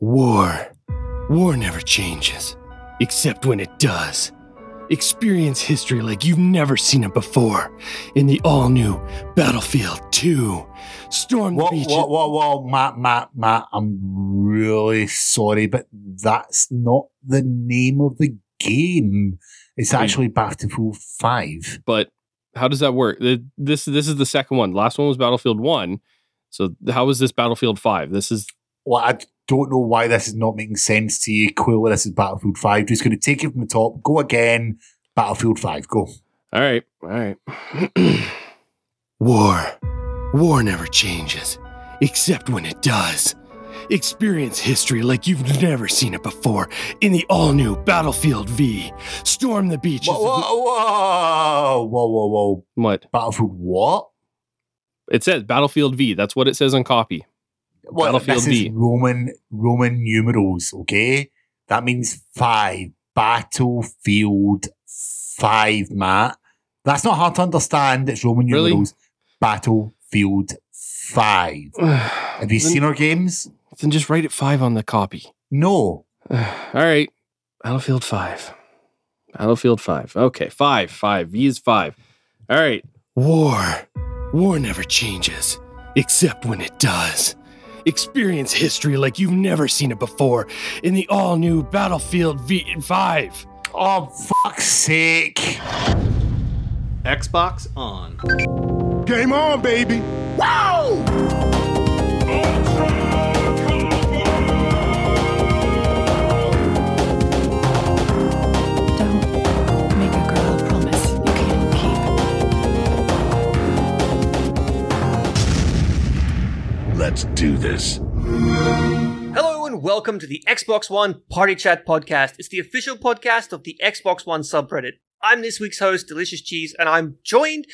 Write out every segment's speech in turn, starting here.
War. War never changes, except when it does. Experience history like you've never seen it before in the all new Battlefield 2. Storm the Whoa, whoa, whoa, whoa, Matt, Matt, Matt, I'm really sorry, but that's not the name of the game. It's hmm. actually Battlefield 5. But how does that work? This this is the second one. Last one was Battlefield One. So how is this Battlefield Five? This is Well, I don't know why this is not making sense to you. Clearly, this is Battlefield 5. Just going to take it from the top. Go again. Battlefield 5. Go. all right. All right. War. War never changes, except when it does. Experience history like you've never seen it before in the all new Battlefield V. Storm the beaches. Whoa, whoa, whoa, whoa, whoa, whoa. what Battlefield what? it says? Battlefield V. That's what it says on copy. Well, Battlefield this V. is Roman Roman numerals, okay? That means five. Battlefield five, Matt. That's not hard to understand. It's Roman Really? numerals. Battlefield five. Have you then, seen our games? Then just write it five on the copy. No. all right. Battlefield Five. Battlefield Five. Okay, five. Five. V is five. All right. War. War never changes, except when it does. Experience history like you've never seen it before in the all new Battlefield V5. Oh, fuck's sake. Xbox on. Game on, baby. Wow! Let's do this. Hello and welcome to the Xbox One Party Chat Podcast. It's the official podcast of the Xbox One subreddit. I'm this week's host, Delicious Cheese, and I'm joined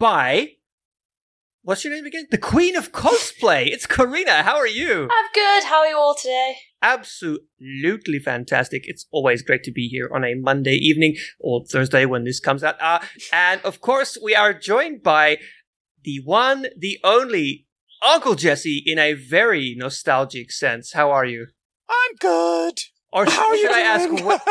by. What's your name again? The Queen of Cosplay. It's Carina. How are you? I'm good. How are you all today? Absolutely fantastic. It's always great to be here on a Monday evening or Thursday when this comes out. Uh, and of course, we are joined by the one, the only Uncle Jesse in a very nostalgic sense. How are you? I'm good. Or sh- How are you should I ask? what-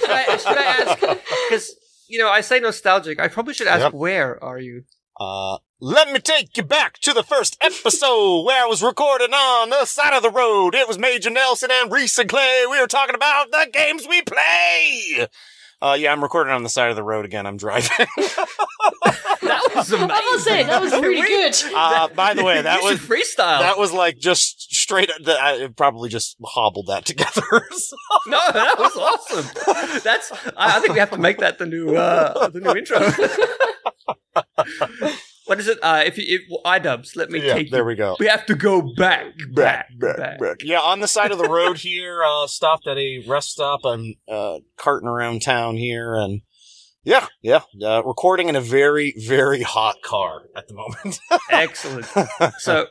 should I should I ask? Because you know, I say nostalgic. I probably should ask, Yep. where are you? Uh, let me take you back to the first episode where I was recording on the side of the road. It was Major Nelson and Rhys and Clay. We were talking about the games we play. Uh, yeah, I'm recording on the side of the road again. I'm driving. That was amazing. I must say that was really good. uh, by the way, that You was freestyle. that was like just straight. I probably just hobbled that together. So- no, that was awesome. That's. I, I think we have to make that the new uh, the new intro. what is it? Uh, if you if iDubbbz, let me yeah, take there you. we go. We have to go back. back, back, back. Yeah, on the side of the road here, uh, stopped at a rest stop. I'm uh, carting around town here, and yeah, yeah, uh, recording in a very, very hot car at the moment. Excellent. So,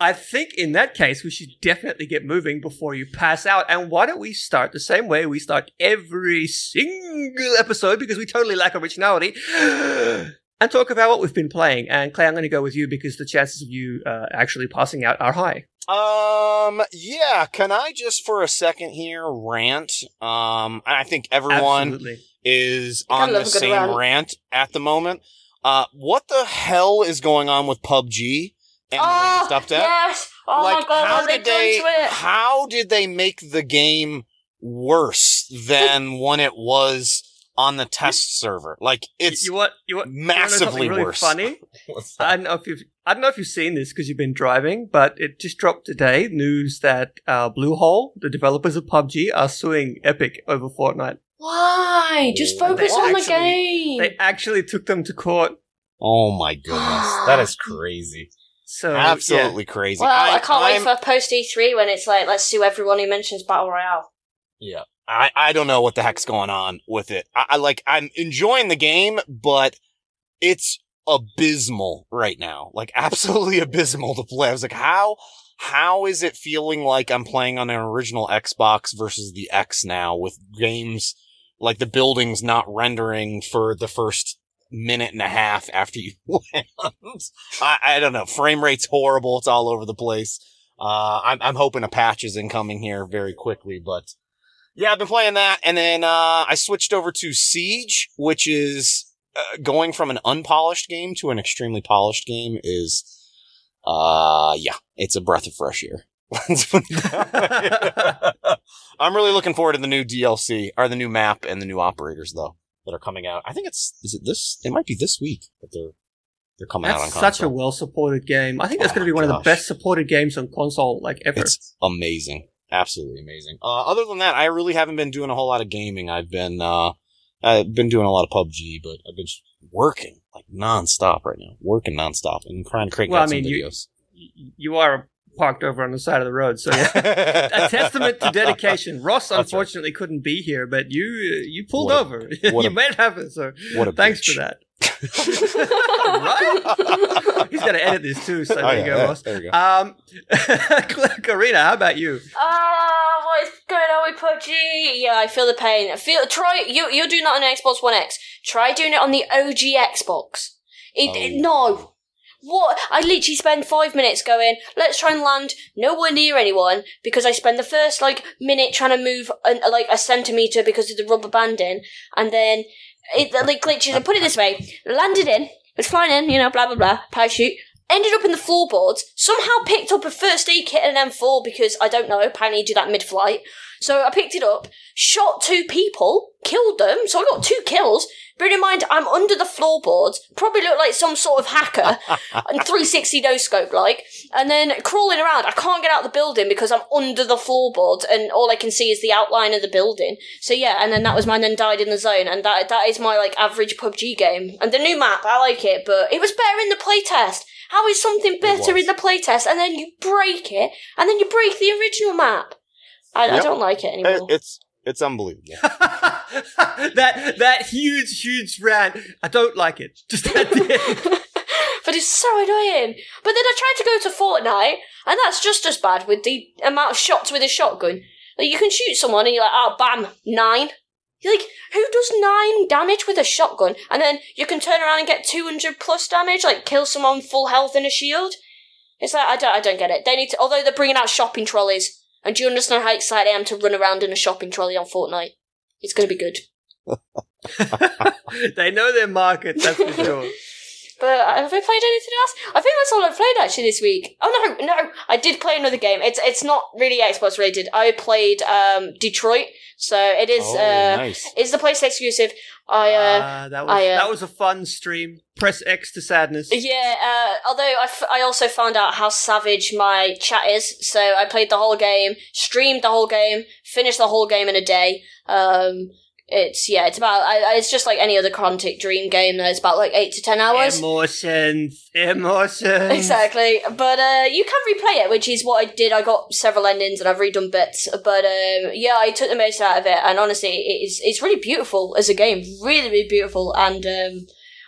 I think in that case, we should definitely get moving before you pass out. And why don't we start the same way we start every single episode because we totally lack originality and talk about what we've been playing. And Clay, I'm going to go with you because the chances of you uh, actually passing out are high. um, yeah, can I just for a second here rant? Um, I think everyone Absolutely. is on the same rant. rant at the moment. Uh, what the hell is going on with PUBG and the oh, latest update? yes. Oh like, my god, how what they did they? to it? How did they make the game worse than when it was on the test server? Like it's you want you want you wanna massively something really worse. Funny. I don't know if you've I don't know if you've seen this because you've been driving, but it just dropped today news that uh, Bluehole, the developers of PUBG, are suing Epic over Fortnite. Why? Just focus They on the game. They actually took them to court. oh my goodness, that is crazy. So Absolutely crazy. well, I, can't I'm- wait for a post E3 when it's like, let's sue everyone who mentions Battle Royale. Yeah. I, I don't know what the heck's going on with it. I, I like I'm enjoying the game, but it's abysmal right now. Like absolutely abysmal to play. I was like, how how is it feeling like I'm playing on an original Xbox versus the X now with games like the buildings not rendering for the first minute and a half after you land? I, I don't know. Frame rate's horrible. It's all over the place. Uh, I'm, I'm hoping a patch is incoming here very quickly, but yeah, I've been playing that. And then, uh, I switched over to Siege, which is uh, going from an unpolished game to an extremely polished game is, uh, yeah, it's a breath of fresh air. Let's put it that way. I'm really looking forward to the new DLC or the new map and the new operators though that are coming out. I think it's is it this? It might be this week that they're they're coming out on console. such a well supported game. I think that's Oh, going to be one of the best supported games on console like ever. It's amazing. Absolutely amazing. Uh, other than that, I really haven't been doing a whole lot of gaming. I've been, uh, I've been doing a lot of PUBG, but I've been working like nonstop right now. Working nonstop and trying to crank Well, I mean, you- videos. You are parked over on the side of the road, so yeah. a testament to dedication. Ross That's right. unfortunately couldn't be here, but you you pulled What a- over. what you a- made it happen. So What a thanks bitch. for that. Right? He's got to edit this too. So Oh, there yeah, you go, yeah, there you go. Um, Carina, how about you? Ah, what is going on with PUBG? Yeah, I feel the pain. I feel try you. You're doing that on an Xbox One X. Try doing it on the OG Xbox. It, it- no. What? I literally spend five minutes going, let's try and land nowhere near anyone because I spend the first like minute trying to move an, like a centimeter because of the rubber banding, and then it like glitches. And put it this way, landed in, was flying in, you know, blah blah blah, parachute. Ended up in the floorboards. Somehow picked up a first aid kit and an M4 because I don't know. Apparently, you do that mid-flight. So I picked it up, shot two people, killed them. So I got two kills. Bearing in mind, I'm under the floorboards, probably look like some sort of hacker, and 360 no scope like, and then crawling around. I can't get out the building because I'm under the floorboards, and all I can see is the outline of the building. So yeah, and then that was mine. Then died in the zone, and that that is my like average PUBG game. And the new map, I like it, but it was better in the playtest. How is something better in the playtest, and then you break it, and then you break the original map? I, I don't like it It- anymore. it's it's unbelievable. that that huge, huge rant. I don't like it. Just that thing. but it's so annoying. But then I tried to go to Fortnite, and that's just as bad with the amount of shots with a shotgun. Like you can shoot someone, and you're like, oh, bam, nine. You're like, who does nine damage with a shotgun? And then you can turn around and get 200 plus damage, like kill someone full health in a shield. It's like I don't, I don't get it. They need to. Although they're bringing out shopping trolleys, and do you understand how excited I am to run around in a shopping trolley on Fortnite? It's going to be good. they know their market. That's for sure. But uh, have I played anything else? I think that's all I've played actually this week. Oh no, no, I did play another game. It's it's not really Xbox related. I played um Detroit, so it is oh, uh nice. it's the PlayStation exclusive. I uh Ah, that was I, uh, that was a fun stream. Press X to sadness. yeah. Uh, although I, f- I also found out how savage my chat is, so I played the whole game, streamed the whole game, finished the whole game in a day. Um. It's yeah, it's about. I, it's just like any other Quantic Dream game. It's about like eight to ten hours. Emotions, emotions. Exactly, but uh, you can replay it, which is what I did. I got several endings and I've redone bits, but um, yeah, I took the most out of it, and honestly, it is it's really beautiful as a game, really, really beautiful, and um,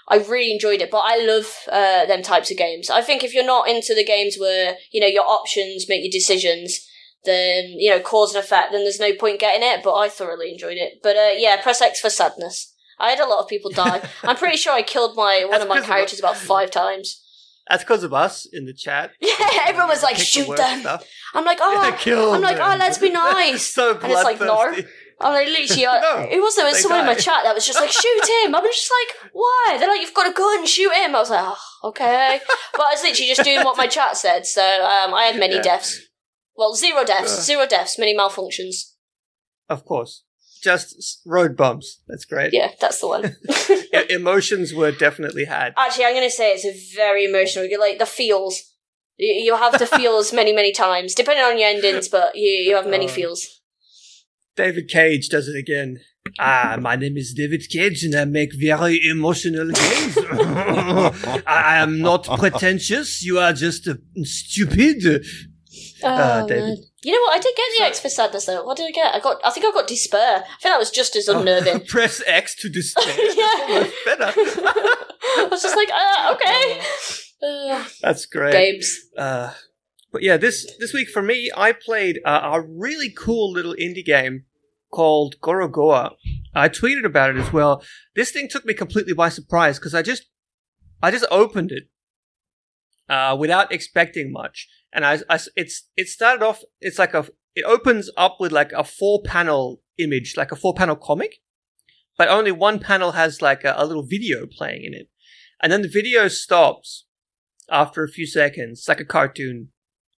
I really enjoyed it. But I love uh, them types of games. I think if you're not into the games where you know your options make your decisions, then you know cause and effect, then there's no point getting it. But I thoroughly enjoyed it. But uh, yeah, press X for sadness. I had a lot of people die. I'm pretty sure I killed my one of my characters about five times. That's because of us in the chat. Yeah, everyone was like, Pick the shoot them. stuff. I'm like, oh, Kill I'm like, them. oh, let's be nice. so And it's like, no. I'm like, literally, I, No, who was was someone in my chat that was just like, shoot him. I was just like, why? They're like, you've got a gun, shoot him. I was like, oh, okay. but I was literally just doing what my chat said, so um, I had many Yeah. deaths. Well, zero deaths, Ugh. zero deaths, many malfunctions. Of course. Just road bumps. That's great. Yeah, that's the one. Emotions were definitely had. Actually, I'm going to say it's a very emotional. You're like the feels. You, you have the feels many, many times, depending on your endings, but you, you have many Oh. feels. David Cage does it again. Ah, my name is David Cage and I make very emotional games. I I am not pretentious. You are just uh, stupid. Oh, Uh, David. man. You know what? I did get the X for sadness though. What did I get? I got. I think I got despair. I think that was just as unnerving. Press X to despair. Yeah. Almost better. I was just like, uh, okay. Uh, That's great. games. Uh, but yeah, this this week for me, I played uh, a really cool little indie game called Gorogoa. I tweeted about it as well. This thing took me completely by surprise because I just I just opened it uh, without expecting much, and I, I it's it started off. It's like a it opens up with like a four panel image, like a four panel comic, but only one panel has like a, a little video playing in it, and then the video stops after a few seconds, it's like a cartoon,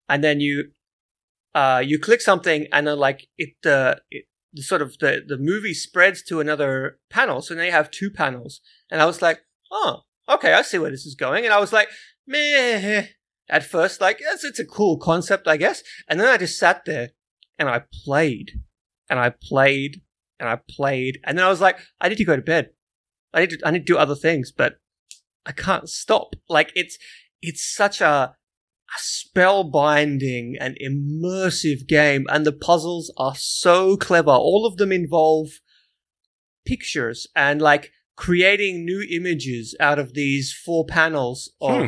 and then you uh you click something, and then like it uh, it the sort of the the movie spreads to another panel, so now you have two panels, and I was like, oh, okay, I see where this is going, and I was like, meh. At first, like it's, it's a cool concept, I guess, and then I just sat there and I played and I played and I played, and then I was like, I need to go to bed. I need to I need to do other things, but I can't stop. Like it's it's such a, a spellbinding and immersive game, and the puzzles are so clever. All of them involve pictures and like creating new images out of these four panels of Hmm.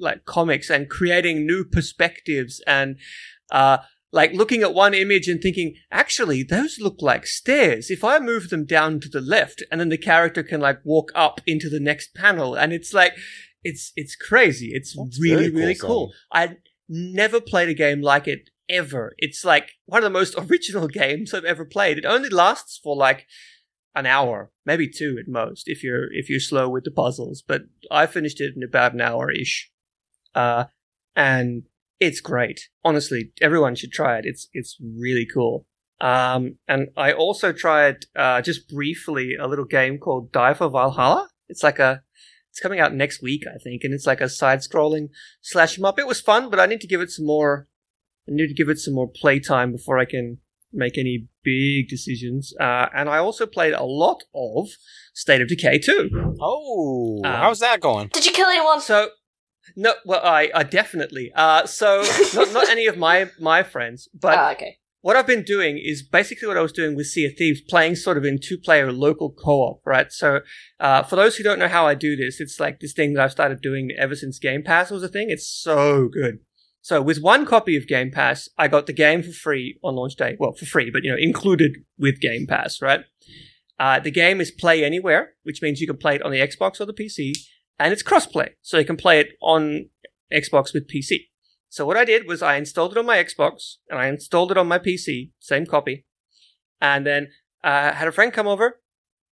Like comics and creating new perspectives and uh like looking at one image and thinking, actually, those look like stairs. If I move them down to the left, and then the character can like walk up into the next panel, and it's like, it's it's crazy. It's That's really cool really cool. I never played a game like it ever. It's like one of the most original games I've ever played. It only lasts for like an hour, maybe two at most, if you're if you're slow with the puzzles. But I finished it in about an hour ish, uh, and it's great. Honestly, everyone should try it. It's it's really cool. Um, and I also tried uh, just briefly a little game called Die for Valhalla. It's like a it's coming out next week, I think, and it's like a side-scrolling slash 'em up. It was fun, but I need to give it some more. I need to give it some more playtime before I can make any big decisions. Uh, and I also played a lot of State of Decay 2. Oh, Um, how's that going? Did you kill anyone? So, no, well, I, I definitely. Uh, so not not any of my my friends, but ah, okay. what I've been doing is basically what I was doing with Sea of Thieves, playing sort of in two player local co op, right? So, uh, for those who don't know how I do this, it's like this thing that I've started doing ever since Game Pass was a thing. It's so good. So, with one copy of Game Pass, I got the game for free on launch day. Well, for free, but you know, included with Game Pass, right? Uh, the game is play anywhere, which means you can play it on the Xbox or the PC, and it's crossplay, so you can play it on Xbox with PC. So what I did was I installed it on my Xbox and I installed it on my PC, same copy, and then uh, had a friend come over,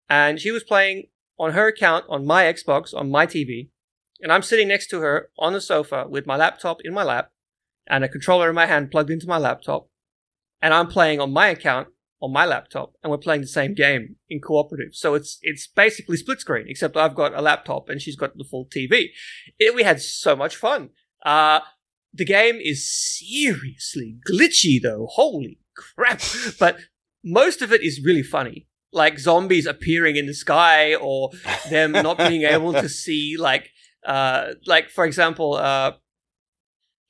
and she was playing on her account on my Xbox on my TV, and I'm sitting next to her on the sofa with my laptop in my lap and a controller in my hand plugged into my laptop, and I'm playing on my account on my laptop, and we're playing the same game in cooperative. So it's it's basically split screen, except I've got a laptop and she's got the full TV. It, we had so much fun. Uh, the game is seriously glitchy, though. Holy crap! But most of it is really funny. Like zombies appearing in the sky, or them not being able to see, like, uh, like for example, uh,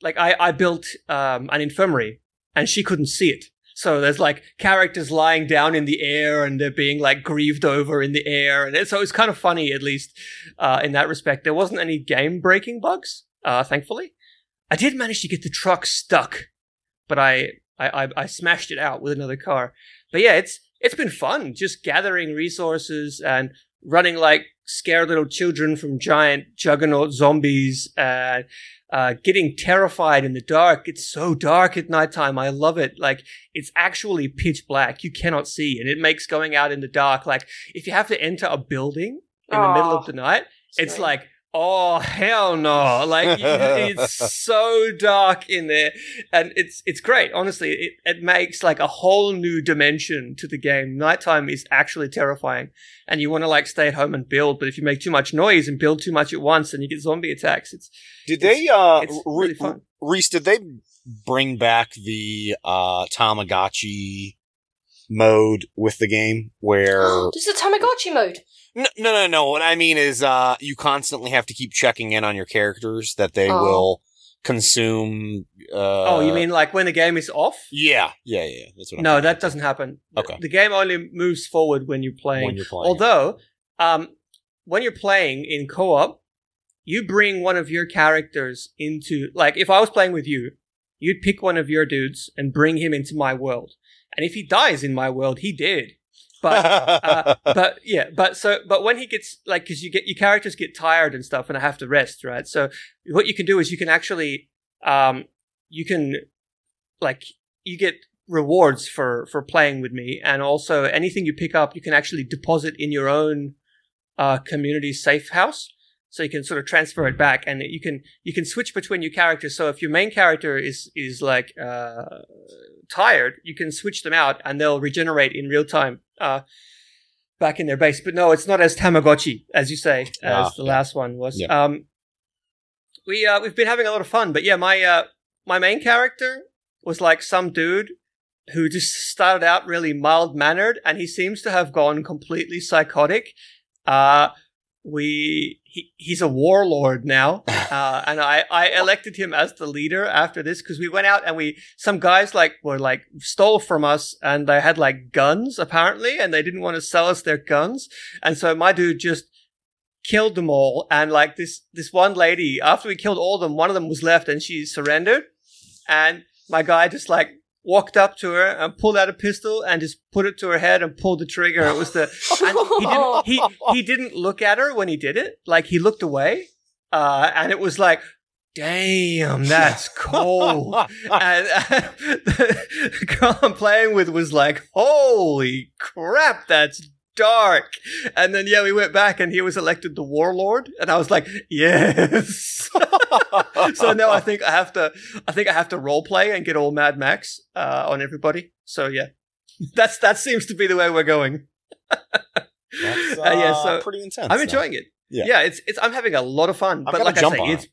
like I I built um an infirmary and she couldn't see it. So there's like characters lying down in the air and they're being like grieved over in the air. And so it's kind of funny, at least uh, in that respect. There wasn't any game breaking bugs, uh, thankfully. I did manage to get the truck stuck, but I, I, I, I smashed it out with another car. But yeah, it's, it's been fun just gathering resources and running like scared little children from giant juggernaut zombies and uh, getting terrified in the dark. It's so dark at nighttime. I love it. Like it's actually pitch black. You cannot see, and it makes going out in the dark. Like if you have to enter a building in the middle of the night, it's like oh hell no. Like it's so dark in there. And it's it's great honestly. It, it makes like a whole new dimension to the game. Nighttime is actually terrifying. And you want to like stay at home and build but if you make too much noise and build too much at once and you get zombie attacks it's Did they, uh, it's Re- really fun. Rhys, did they bring back the, uh, Tamagotchi mode with the game where, There's a Tamagotchi mode. No, no, no, no. What I mean is, uh, you constantly have to keep checking in on your characters that they Oh. will consume, uh, oh you mean like when the game is off yeah, yeah, yeah. That's what I'm no thinking. that doesn't happen Okay. the game only moves forward when you're playing when you're playing. Although, um, when you're playing in co-op, you bring one of your characters into like if I was playing with you, you'd pick one of your dudes and bring him into my world. And if he dies in my world, he did. But uh, but yeah, but so but when he gets like because you get your characters get tired and stuff, and I have to rest, right? So what you can do is you can actually um you can like you get rewards for for playing with me, and also anything you pick up, you can actually deposit in your own uh, community safe house. So you can sort of transfer it back, and you can you can switch between your characters. So if your main character is is like uh, tired, you can switch them out, and they'll regenerate in real time uh, back in their base. But no, it's not as Tamagotchi as you say as Ah, the yeah. last one was. Yep. Um, we uh, we've been having a lot of fun, but yeah, my uh, my main character was like some dude who just started out really mild mannered, and he seems to have gone completely psychotic. We he, he's a warlord now, uh, and I I elected him as the leader after this because we went out and we some guys like were like stole from us and they had like guns apparently, and they didn't want to sell us their guns, and so my dude just killed them all and like this this one lady after we killed all of them one of them was left and she surrendered. And my guy just like walked up to her and pulled out a pistol and just put it to her head and pulled the trigger. It was the and he didn't he, he didn't look at her when he did it. Like he looked away uh and it was like damn that's cold. And uh, the girl I'm playing with was like, "Holy crap, that's dark!" And then yeah, we went back, and he was elected the warlord, and I was like, "Yes." so now I think I have to, I think I have to role play and get all Mad Max uh, on everybody. So yeah, that's that seems to be the way we're going. That's Uh, yeah, uh, so pretty intense. I'm though. enjoying it. Yeah. Yeah. it's it's I'm having a lot of fun. I've but like I say, it's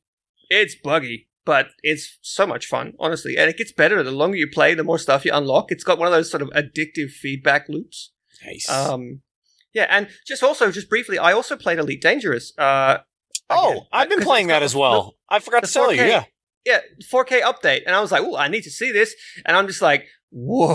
it's buggy, but it's so much fun, honestly. And it gets better the longer you play, the more stuff you unlock. It's got one of those sort of addictive feedback loops. Nice. Um yeah, and just also just briefly, I also played Elite Dangerous. Uh oh, again, I've been playing that as the- well. I forgot to tell you. 4K. Yeah. yeah, 4K update, and I was like, "Oh, I need to see this," and I'm just like, "Whoa,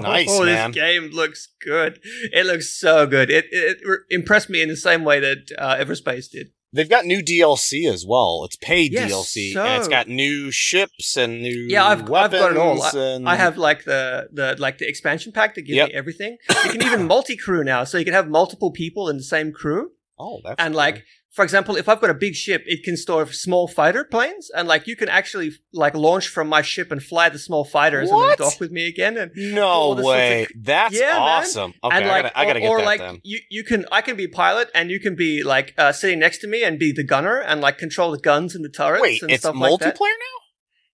nice, this man. game looks good. It looks so good. It, it, re- impressed me in the same way that uh, Everspace did." They've got new DLC as well. It's paid Yes, DLC, and it's got new ships and new Yeah, I've, I've got it all. weapons I, and- I have like the, the like the expansion pack that gives Yep. me everything. You can even multi crew now, so you can have multiple people in the same crew. Oh, that's and cool. like for example if i've got a big ship it can store small fighter planes and like you can actually like launch from my ship and fly the small fighters What? and then dock with me again and no all this sorts of way. That's Yeah, man. awesome. Okay, and I like gotta, I gotta or, get or that like then. you you can i can be pilot and you can be like uh, sitting next to me and be the gunner and like control the guns and the turrets Wait, and it's stuff multiplayer like that now?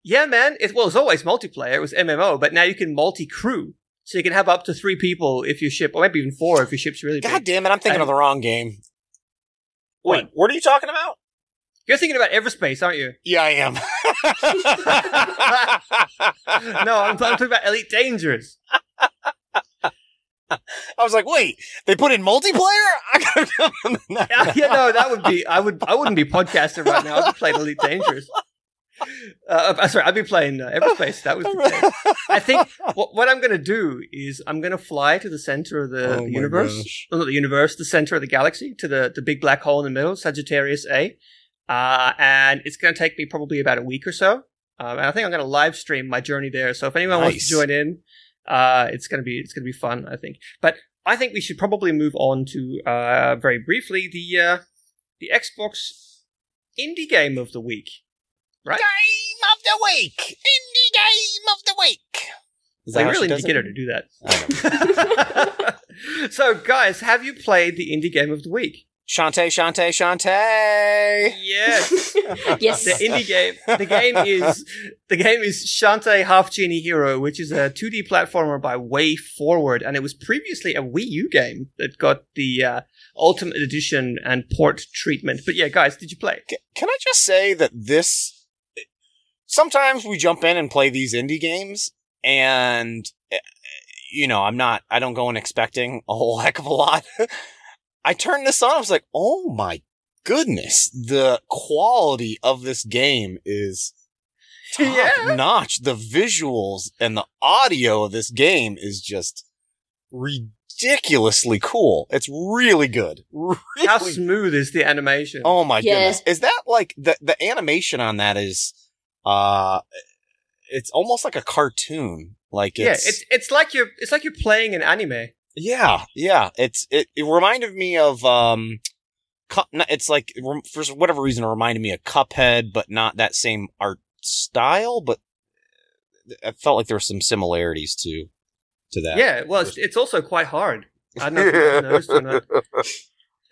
yeah man it well it's always multiplayer it was mmo but now you can multi-crew so you can have up to three people if your ship or maybe even four if your ship's really God big damn it! I'm thinking And- of the wrong game. Wait, What? what are you talking about? you're thinking about everspace aren't you Yeah, I am. no I'm, I'm talking about elite dangerous I was like, wait, they put in multiplayer? I gotta yeah, yeah, no, that would be. I would. I wouldn't be podcasting right now. I'd be playing Elite Dangerous. Uh, uh, sorry, I'd be playing uh, Everspace. That was the case. I think what, what I'm going to do is I'm going to fly to the center of the, Oh the universe. Well, not the universe, the center of the galaxy, to the the big black hole in the middle, Sagittarius A. Uh, and it's going to take me probably about a week or so. Um, and I think I'm going to live stream my journey there. So if anyone wants to join in, uh, it's going to be it's going to be fun. I think. But I think we should probably move on to uh, very briefly the uh, the Xbox indie game of the week. Right? Game of the week! Indie game of the week! Is I how really need to get her to do that. So, guys, have you played the indie game of the week? Shantae, Shantae, Shantae! Yes. yes. the indie game. The game is the game is Shantae Half Genie Hero, which is a 2D platformer by WayForward, and it was previously a Wii U game that got the uh, Ultimate Edition and port treatment. But yeah, guys, did you play? C- Can I just say that this. Sometimes we jump in and play these indie games, and, eh, you know, I'm not, I don't go in expecting a whole heck of a lot. I turned this on, I was like, oh my goodness, the quality of this game is top Yeah. notch. The visuals and the audio of this game is just ridiculously cool. It's really good. Really How smooth is the animation? Oh my Yeah. goodness. Is that like the the animation on that is uh it's almost like a cartoon. Like yeah, it's, it's it's like you're it's like you're playing an anime. yeah, yeah. It's it, it reminded me of um Cu- it's like for whatever reason it reminded me of Cuphead but not that same art style, but I felt like there were some similarities to to that. Yeah, well, it's, it's also quite hard. I don't know if you noticed or not.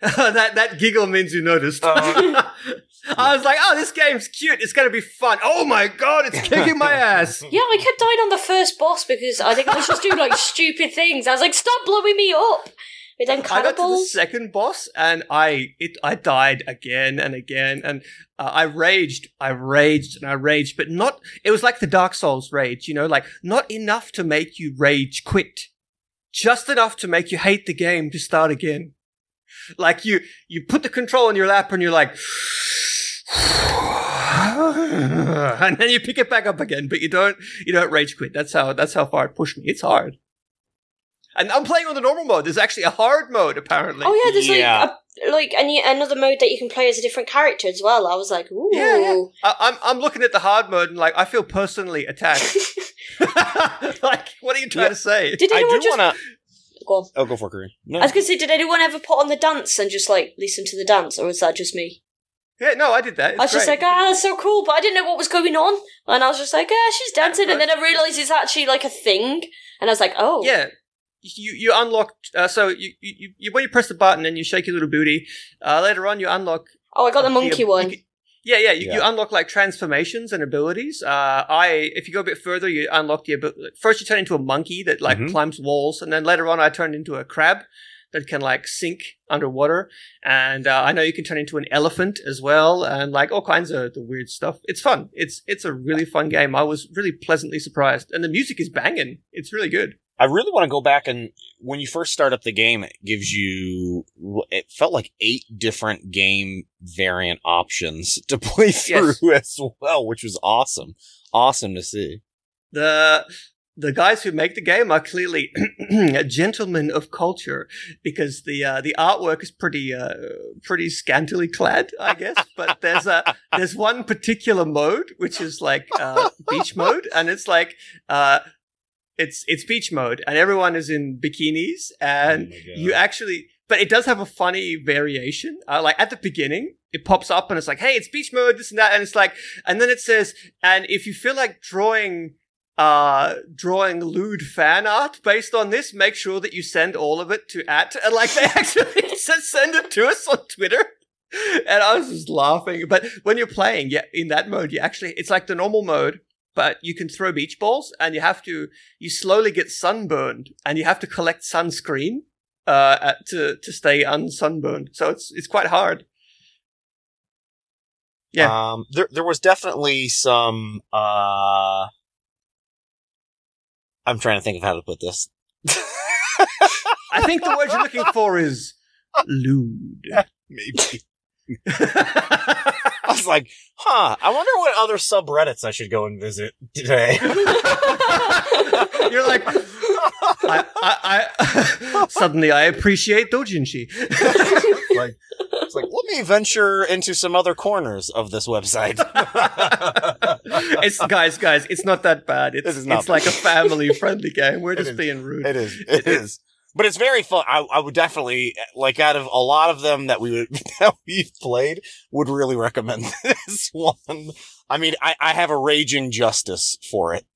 that that giggle means you noticed. I was like, oh, this game's cute. It's gonna be fun. Oh my god, it's kicking my ass. Yeah, I kept dying on the first boss because I think I was just doing like stupid things. I was like, stop blowing me up with them I got to the second boss and I it I died again and again and uh, I raged, I raged and I raged, but not. It was like the Dark Souls rage, you know, like not enough to make you rage quit, just enough to make you hate the game to start again. Like you, you put the control in your lap and you're like. and then you pick it back up again, but you don't you don't rage quit. That's how that's how far it pushed me. It's hard. And I'm playing on the normal mode. There's actually a hard mode apparently. Oh yeah, there's Yeah. like a, like any another mode that you can play as a different character as well. I was like, ooh. Yeah, yeah. I, I'm I'm looking at the hard mode and like I feel personally attacked. like, what are you trying Yeah. to say? Did I do just? want to. Go on. Oh, go for it, Kareem. No. I was gonna say, did anyone ever put on the dance and just like listen to the dance, or was that just me? Yeah, no, I did that. It's I was just like, ah, that's so cool, but I didn't know what was going on, and I was just like, ah, she's dancing, and then I realised it's actually like a thing, and I was like, oh, yeah. You you unlock uh, so you, you you when you press the button and you shake your little booty. Uh, later on, you unlock oh, I got the monkey you- you one. can- yeah, yeah, you, you unlock like transformations and abilities. Uh, I if you go a bit further, you unlock the ability. First, you turn into a monkey that like Mhm. climbs walls, and then later on, I turned into a crab that can like sink underwater. And uh, I know you can turn into an elephant as well, and like all kinds of the weird stuff. It's fun. It's it's a really fun game. I was really pleasantly surprised, and the music is banging. It's really good. I really want to go back and when you first start up the game, it gives you. It felt like eight different game variant options to play through Yes. as well, which was awesome. Awesome to see. the the guys who make the game are clearly gentlemen of culture because the uh, the artwork is pretty uh, pretty scantily clad, I guess. But there's a there's one particular mode which is like uh, beach mode, and it's like uh, it's it's beach mode, and everyone is in bikinis, and you actually. But it does have a funny variation. Uh, like at the beginning, it pops up and it's like, "Hey, it's beach mode, this and that," and it's like, and then it says, "And if you feel like drawing uh drawing lewd fan art based on this make sure that you send all of it to at and like they actually said send it to us on twitter and i was just laughing but when you're playing yeah in that mode you actually it's like the normal mode but you can throw beach balls and you have to you slowly get sunburned and you have to collect sunscreen uh at, to to stay unsunburned so it's it's quite hard Yeah. Um, there, there was definitely some, uh, I'm trying to think of how to put this. i think the word you're looking for is lewd Maybe. Was like, huh, I wonder what other subreddits I should go and visit today. You're like, I, I, I suddenly I appreciate doujinshi. like, it's like, let me venture into some other corners of this website. it's guys, guys, it's not that bad. It's it's like a family friendly game. We're It just is. being rude. It is. It is. But it's very fun. I, I would definitely like out of a lot of them that we would that we've played, would really recommend this one. I mean, I, I have a raging justice for it.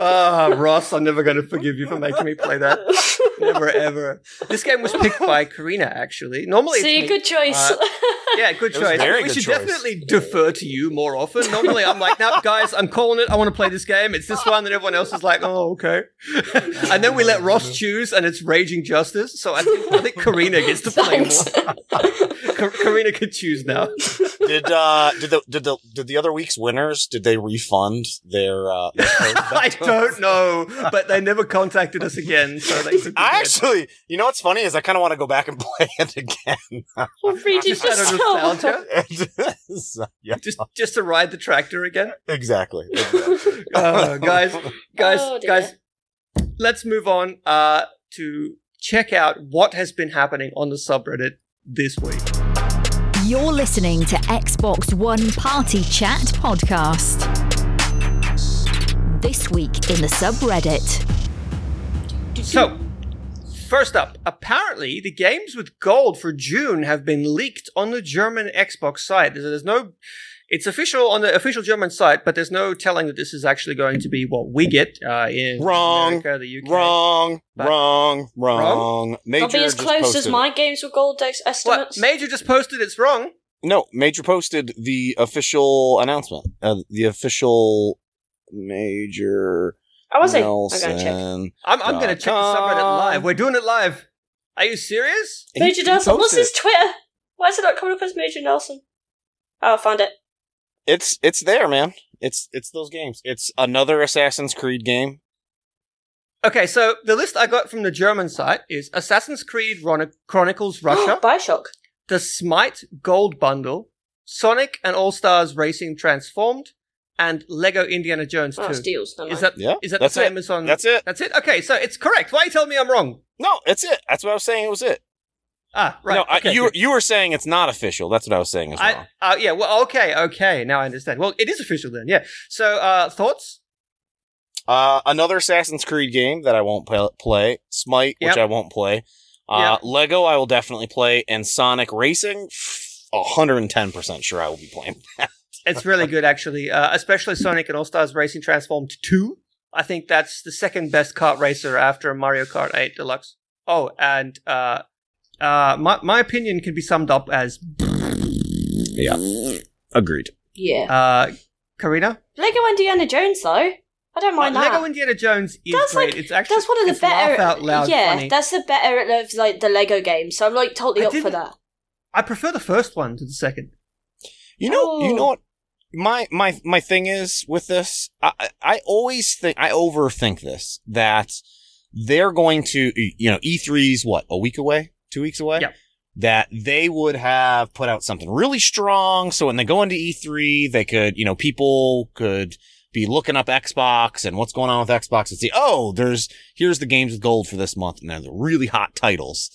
Ah, Ross, I'm never going to forgive you for making me play that. Never ever. This game was picked by Carina, actually. Normally, See, it's me. good choice. Uh, Yeah, good It choice. very we good should choice. definitely defer to you more often. Normally, I'm like, "No, guys, I'm calling it. I want to play this game. It's this one." And everyone else is like, "Oh, okay." and then we let Ross choose, and it's Raging Justice. So I think, I think Carina gets to play Thanks. more. Carina could choose now. Did uh did the did the did the other week's winners did they refund their uh their I don't know, but they never contacted us again. So they took the I actually, you know what's funny is I kind of want to go back and play it again. Read it just out of yourself. yeah, just just to ride the tractor again. exactly. exactly. Uh, guys, guys, Oh, guys, let's move on uh, to check out what has been happening on the subreddit this week. You're listening to Xbox One Party Chat podcast. This week in the subreddit. So, first up, apparently the games with gold for June have been leaked on the German Xbox site. There's, there's no. it's official on the official German site, but there's no telling that this is actually going to be what we get uh, in Wrong. America, the UK. Wrong, But- wrong, wrong. Major I'll be as close as my games with gold ex- What? estimates. Major just posted it's wrong. No, Major posted the official announcement. Uh, the official Major I was saying, I'm Nelson. going to check. I'm, I'm going to check the subreddit com. live. We're doing it live. Are you serious? Major he Nelson. What's his Twitter? Why is it not coming up as Major Nelson? Oh, I found it. It's it's there, man. It's it's those games. It's another Assassin's Creed game. Okay, so the list I got from the German site is Assassin's Creed Ron- Chronicles Russia, Bioshock. the Smite Gold Bundle, Sonic and All Stars Racing Transformed, and Lego Indiana Jones 2. Oh, Steels. Never Is that Yeah, is that that's the same it. as on? That's it. That's it. Okay, so it's correct. Why are you telling me I'm wrong? No, it's it. That's what I was saying. It was it. Ah, right. no, I, you good. you were saying it's not official. That's what I was saying as well. I, uh, yeah. Well, okay, okay. Now I understand. Well, it is official then. Yeah. So, uh, thoughts? Uh, another Assassin's Creed game that I won't play. Smite, which I won't play. Uh, Lego, I will definitely play, and Sonic Racing, hundred and ten percent sure I will be playing. It's really good, actually. Uh, especially Sonic and All Stars Racing Transformed Two. I think that's the second best kart racer after Mario Kart 8 Deluxe. Oh, and uh, uh, my my opinion can be summed up as yeah, agreed. Yeah. uh, Carina. Lego Indiana Jones, though. I don't mind Uh, that. Lego Indiana Jones is That's great. like- it's actually that's one of the better. laugh out loud yeah, funny. that's the better of like the Lego games. So I'm like totally I up for that. I prefer the first one to the second. You know, you Oh. know what? My my my thing is with this. I I- always think I overthink this that they're going to you know E3's what a week away, two weeks away. Yeah. That they would have put out something really strong, so when they go into E3, they could you know people could be looking up Xbox and what's going on with Xbox and see oh there's here's the games with gold for this month and they're the really hot titles.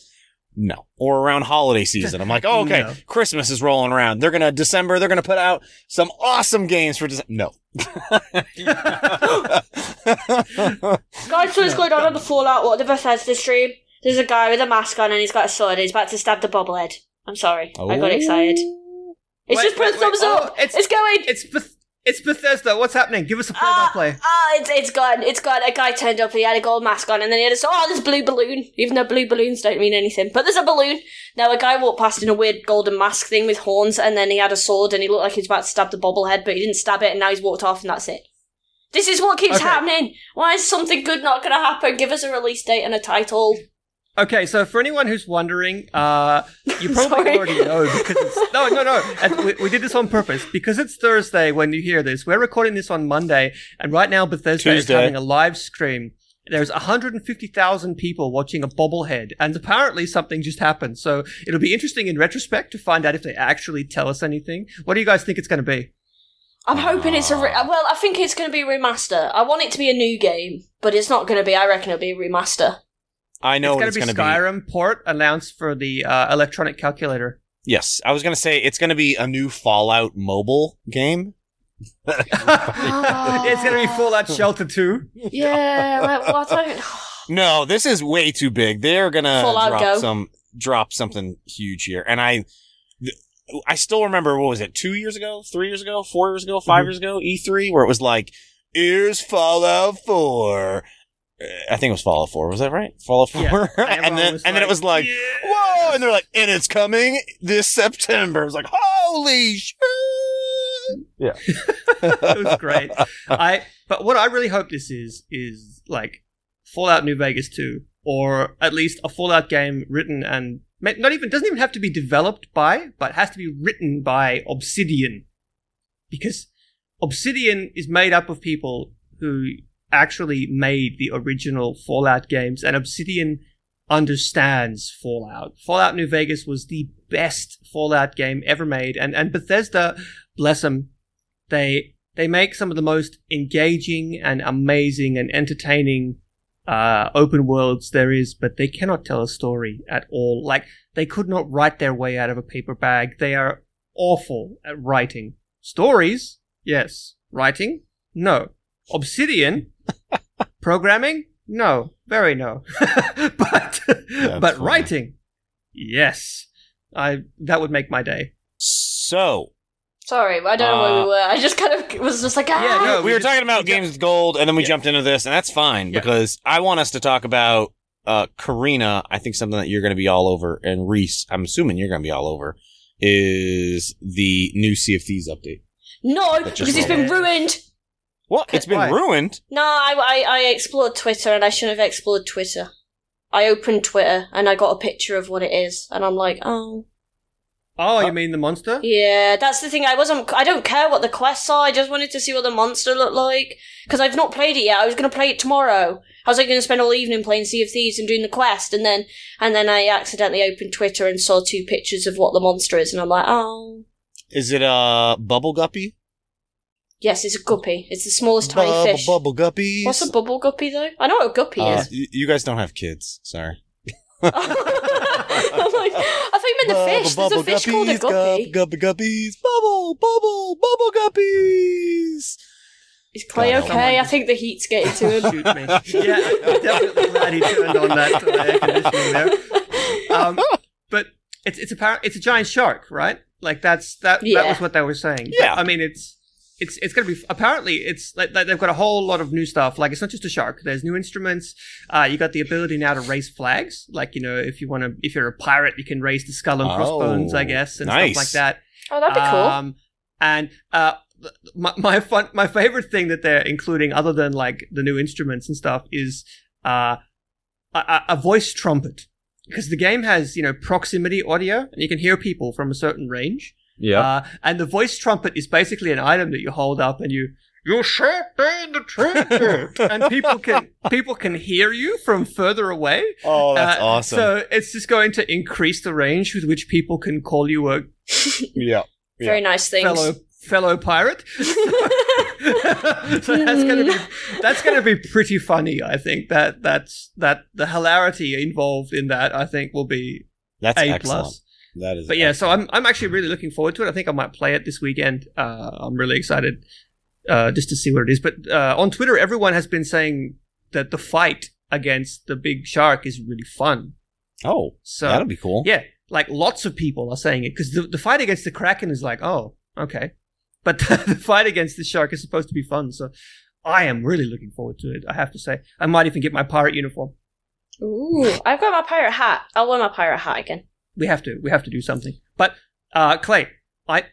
No. Or around holiday season. I'm like, oh, okay, No. Christmas is rolling around. They're gonna December. They're gonna put out some awesome games for December. No. Guys, so what's going on on the Fallout What the Bethesda stream? There's a guy with a mask on and he's got a sword and he's about to stab the bobblehead. I'm sorry. I got Oh. excited. It's oh. Wait, just put wait, thumbs wait. Oh, up. it's- it's, going. It's Beth- it's Bethesda. What's happening? Give us a Ah, play-by-play. ah, it's, it's gone. It's gone. A guy turned up. He had a gold mask on, and then he had a oh, there's a blue balloon. Even though blue balloons don't mean anything, but there's a balloon. Now a guy walked past in a weird golden mask thing with horns, and then he had a sword, and he looked like he was about to stab the bobblehead, but he didn't stab it, and now he's walked off, and that's it. This is what keeps Okay. happening. Why is something good not going to happen? Give us a release date and a title. Okay, so for anyone who's wondering, uh, you probably already know because it's no, no, no. And we, we did this on purpose because it's Thursday when you hear this. We're recording this on Monday, and right now Bethesda is having a live stream. There's 150,000 people watching a bobblehead, and apparently something just happened. So it'll be interesting in retrospect to find out if they actually tell us anything. What do you guys think it's going to be? I'm hoping it's a re- well. I think it's going to be a remaster. I want it to be a new game, but it's not going to be. I reckon it'll be a remaster. I know it's going to be gonna Skyrim port announced for the uh, electronic calculator. Yes, I was gonna say it's gonna be a new Fallout mobile game. it's going to be Fallout Shelter 2. Yeah, like what? I don't. No, this is way too big. They're gonna drop Go. some drop something huge here, and I. I still remember what was it? Two years ago, three years ago, four years ago, 5 Mhm. years ago, E3, where it was like, "Here's Fallout 4. I think it was Fallout 4. Was that right? Fallout 4. Yeah, and everyone then was and then it was like, "Whoa!" And they're like, "And it's coming this September." It's like, "Holy shit!" Yeah. it was great. I but what I really hope this is is like Fallout New Vegas 2 or at least a Fallout game written and not even doesn't even have to be developed by but has to be written by Obsidian because Obsidian is made up of people who actually made the original Fallout games and Obsidian understands Fallout. Fallout New Vegas was the best Fallout game ever made and and Bethesda bless them they they make some of the most engaging and amazing and entertaining uh, open worlds there is, but they cannot tell a story at all. Like they could not write their way out of a paper bag. They are awful at writing stories. Yes, writing. No, Obsidian programming. No, very no. but but funny. writing. Yes, I that would make my day. So, Sorry, I don't know where Uh, we were. I just kind of was just like, ah. Yeah, no, we were just- talking about games with gold, and then we Yeah. jumped into this, and that's fine Yeah. because I want us to talk about uh, Carina. I think something that you're going to be all over, and Rhys, I'm assuming you're going to be all over, is the new Sea of Thieves update. No, because it's been rolled. ruined. What? It's been Why? ruined. No, I, I, I explored Twitter and I shouldn't have explored Twitter. I opened Twitter and I got a picture of what it is, and I'm like, oh, Oh, you uh, mean the monster? yeah. That's the thing. I wasn't. I don't care what the quests are. I just wanted to see what the monster looked like because I've not played it yet. I was going to play it tomorrow. I was like going to spend all evening playing Sea of Thieves and doing the quest, and then and then I accidentally opened Twitter and saw two pictures of what the monster is, and I'm like, oh, Is it a bubble guppy? Yes, it's a guppy. It's the smallest tiny Bubble, fish. bubble guppies. What's a bubble guppy though? I know what a guppy Uh, is. y- you guys don't have kids. Sorry. I'm like, I thought you meant the fish. There's a fish called a guppy. Guppy guppies. Bubble, bubble, bubble guppies. Is Clay God, okay? someone- I think the heat's getting to him. Shoot me. Yeah, I'm definitely glad he turned on that uh, air conditioning there. Um, but it's it's a it's a giant shark, right? Like that's that that Yeah. was what they were saying. But, Yeah. I mean it's. It's, it's gonna be apparently it's like, like they've got a whole lot of new stuff like it's not just a shark there's new instruments uh, you got the ability now to raise flags like you know if you want to if you're a pirate you can raise the skull and crossbones Oh, I guess and nice. stuff like that Oh, that'd be cool. um, and uh, my my fun my favorite thing that they're including, other than like the new instruments and stuff, is uh, a- a, a voice trumpet because the game has you know proximity audio and you can hear people from a certain range. Yeah. Uh, and the voice trumpet is basically an item that you hold up and you you sharpen the trumpet, and people can people can hear you from further away. Oh, that's Uh, awesome. So it's just going to increase the range with which people can call you a yeah. Very nice things. fellow fellow pirate. so that's gonna be that's gonna be pretty funny. I think that that's that the hilarity involved in that I think will be That's a excellent. plus. That is. But yeah, so I'm I'm actually really looking forward to it. I think I might play it this weekend. Uh, I'm really excited uh, just to see what it is. But uh, on Twitter, everyone has been saying that the fight against the big shark is really fun. Oh, So that'll be cool. yeah, like lots of people are saying it because the, the fight against the kraken is like, oh, okay, but the fight against the shark is supposed to be fun. So I am really looking forward to it. I have to say, I might even get my pirate uniform. Ooh, I've got my pirate hat. I'll wear my pirate hat again. We have to. We have to do something. But uh, Clay, I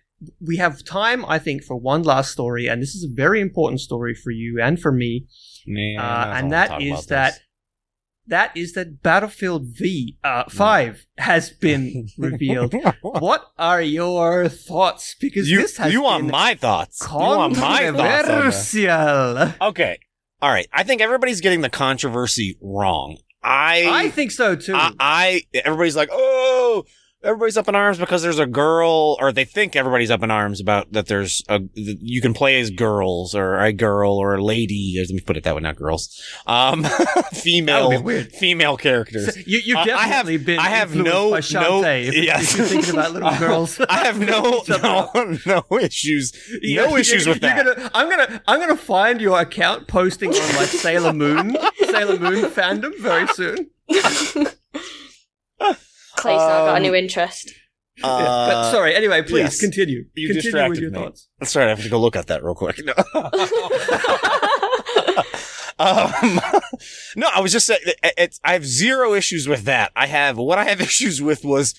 we have time, I think, for one last story, and this is a very important story for you and for me. Man, uh, and that is that this. that is that Battlefield V uh, Five has been revealed. what are your thoughts? Because you, this has you want my thoughts. You want my thoughts on this. controversial. Okay. All right. I think everybody's getting the controversy wrong. I I think so too. I, I everybody's like, oh, everybody's up in arms because there's a girl, or they think everybody's up in arms about that. There's a that you can play as girls or a girl or a lady. Let me put it that way, not girls. Um, female, That would be weird. female characters. So you, you've I- I have- been. I have no- by no- if, yes. if you're thinking about little girls. I have no no no issues, no issues with that. Gonna, I'm gonna I'm gonna find your account posting on like Sailor Moon, Sailor Moon fandom very soon. Clay's now got a Um, new interest. Yeah, but Uh, sorry. Anyway, please yes. continue. You continue with distracted your me. thoughts. That's right. I have to go look at that real quick. No. um, no, I was just saying. it- It's, I have zero issues with that. I have what I have issues with was,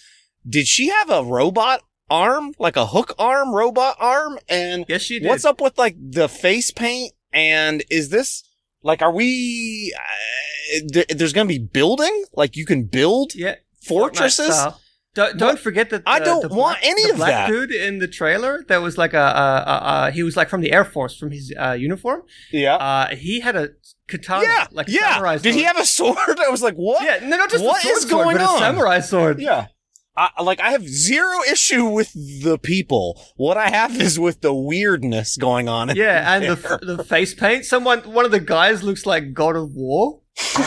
did she have a robot arm, like a hook arm, robot arm? And Yes, she did. what's up with like the face paint? And is this like, are we? Uh, th- there's going to be building. Like you can build Yeah, fortresses. Fortnite. Don't, don't forget that. I don't the want black- any the of black that. dude in the trailer. That was like a, a, a, a he was like from the Air Force from his uh, uniform. Yeah. Uh, he had a katana. yeah. like yeah. samurai Did he sword. have a sword? I was like, what? Yeah, no, not just What a sword is sword, going but on? A samurai sword. Yeah. I, like I have zero issue with the people. What I have is with the weirdness going on. in Yeah, and there. the the face paint. Someone, one of the guys looks like God of War.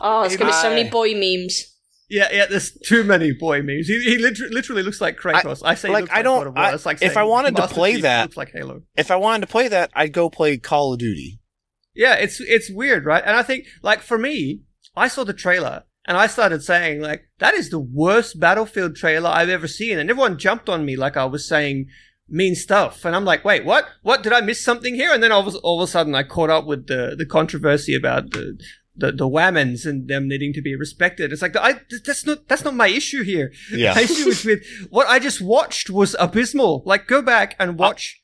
Oh, it's gonna be so many boy memes. Yeah, yeah. There's too many boy memes. He, he literally, literally looks like Kratos. I, say, he like, I don't- of War. I- It's like if I wanted to play Chief that- looks like Halo. if I wanted to play that, I'd go play Call of Duty. Yeah, it's it's weird, right? And I think, like for me, I saw the trailer and I started saying, like, that is the worst Battlefield trailer I've ever seen, and everyone jumped on me like I was saying mean stuff. And I'm like, wait, what? What did I miss something here? And then all of, a- all of a sudden, I caught up with the the controversy about the. The, the whammons and them needing to be respected. It's like I, that's not that's not my issue here. Yeah. My issue is with what I just watched was abysmal. Like go back and watch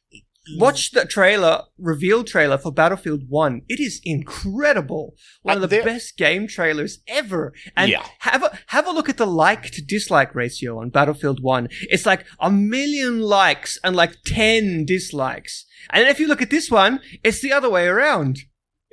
watch the trailer reveal trailer for Battlefield 1. It is incredible. One Uh, of the best game trailers ever. And Yeah. have a have a look at the like to dislike ratio on Battlefield 1. It's like a million likes and like 10 dislikes. And if you look at this one, it's the other way around.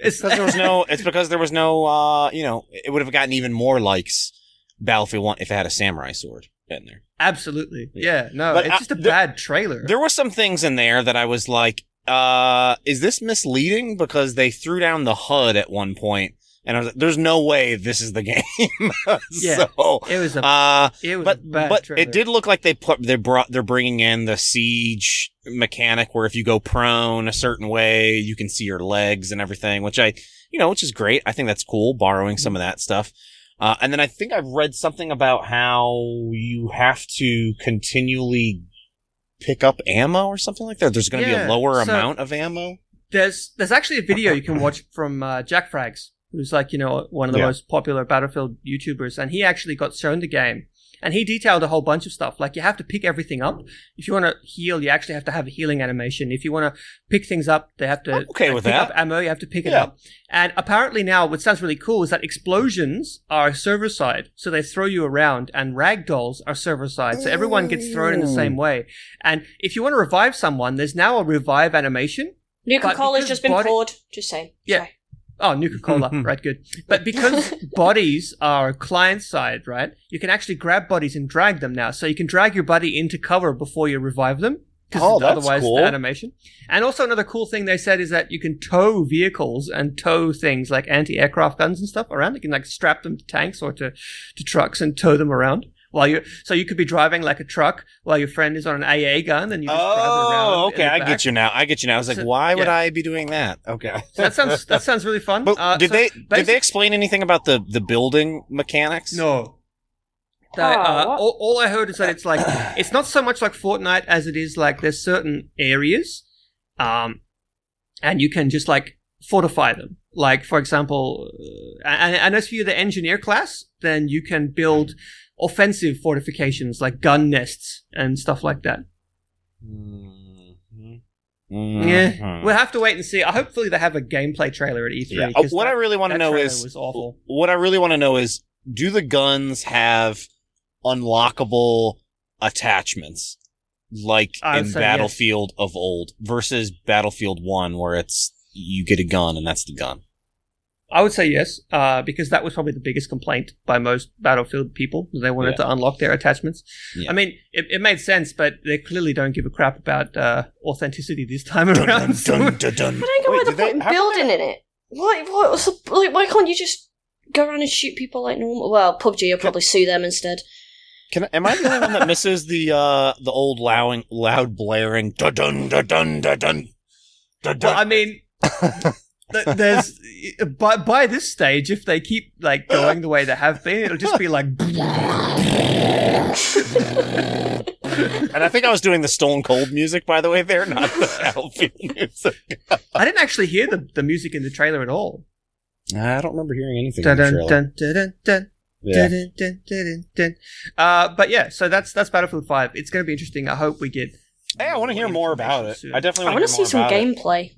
It's because there was no. It's because there was no. uh You know, it would have gotten even more likes. Battlefield One if it had a samurai sword in there. Absolutely. Yeah, no, But, it's uh, just a there- bad trailer. There were some things in there that I was like, uh, is this misleading? Because they threw down the HUD at one point, and I was like, there's no way this is the game. Yeah. so, it was a uh, it was but but trailer. it did look like they put they brought they're bringing in the siege mechanic where if you go prone a certain way you can see your legs and everything which I you know which is great I think that's cool borrowing some of that stuff uh, and then I think I've read something about how you have to continually pick up ammo or something like that there's going to be a lower so- amount of ammo there's there's actually a video you can watch from uh, Jack Frags, who's like you know one of the Yeah. most popular Battlefield YouTubers, and he actually got shown the game, and he detailed a whole bunch of stuff. Like you have to pick everything up. If you want to heal, you actually have to have a healing animation. If you want to pick things up, they have to I'm okay like, with pick that. up ammo. You have to pick it Yeah. up. And apparently now, what sounds really cool is that explosions are server side, so they throw you around, and ragdolls are server side, so everyone gets thrown in the same way. And if you want to revive someone, there's now a revive animation. Nuka But Cola's just been body- poured. Just saying. Yeah. Sorry. Oh, Nuka Cola, right? Good. But because bodies are client side, right? You can actually grab bodies and drag them now. So you can drag your buddy into cover before you revive them. Because Oh, that's otherwise, cool. the animation. And also another cool thing they said is that you can tow vehicles and tow things like anti-aircraft guns and stuff around. You can like strap them to tanks or to, to trucks and tow them around. While you, so you could be driving like a truck while your friend is on an AA gun, and you just drive around. oh okay I back. get you now I get you now I was like So- why would yeah. I be doing that okay So that sounds that sounds really fun. But Uh, did so they did they explain anything about the the building mechanics? No. That, uh, Oh, all, all I heard is that it's like it's not so much like Fortnite as it is like there's certain areas, um, and you can just like fortify them. Like for example, uh, and, and as for you, the engineer class, then you can build offensive fortifications like gun nests and stuff like that. Mhm. Yeah, Mhm. we'll have to wait and see. Uh, Hopefully, they have a gameplay trailer at E3. Yeah. Oh, what that- I really want to know is what I really want to know is do the guns have unlockable attachments like in Battlefield of old versus Battlefield 1 where it's you get a gun and that's the gun. I would say yes, uh, because that was probably the biggest complaint by most Battlefield people. They wanted to unlock their attachments. Yeah. I mean, it, it made sense, but they clearly don't give a crap about uh, authenticity this time around. so- Dun, dun, dun. I don't get why they're did they- putting how building in it. Why? Why? What's the, like, why can't you just go around and shoot people like normal? Well, PUBG you'll probably sue them instead. Can I, am I the only one that misses the uh the old loud loud blaring dun dun dun dun dun dun dun well, I mean, th- there's by by this stage, if they keep like going the way they have been, it'll just be like. And I think I was doing the Stone Cold music by the way there, not the Battlefield music. I didn't actually hear the, the music in the trailer at all. I don't remember hearing anything. Dun, in the dun, dun, dun, dun, dun. Yeah. Dun, dun, dun, dun, dun. Uh, but yeah, so that's that's Battlefield Five. It's going to be interesting. I hope we get. Hey, I want to hear more about it. soon. I definitely I want want to see some gameplay.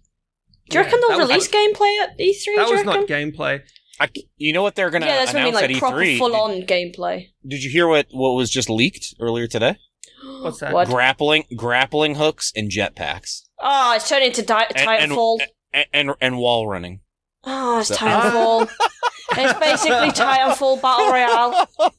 Do you reckon they'll was- release gameplay at E3? That do you was reckon? not gameplay. I, you know what they're gonna yeah, that's what I mean, announce like at proper E3? full on gameplay. Did, did you hear what what was just leaked earlier today? What's that? What? Grappling grappling hooks and jetpacks Oh, it's turned into di- And- and- Titanfall. and, and and wall running. Oh, it's So- Titanfall. it's basically Titanfall Battle Royale.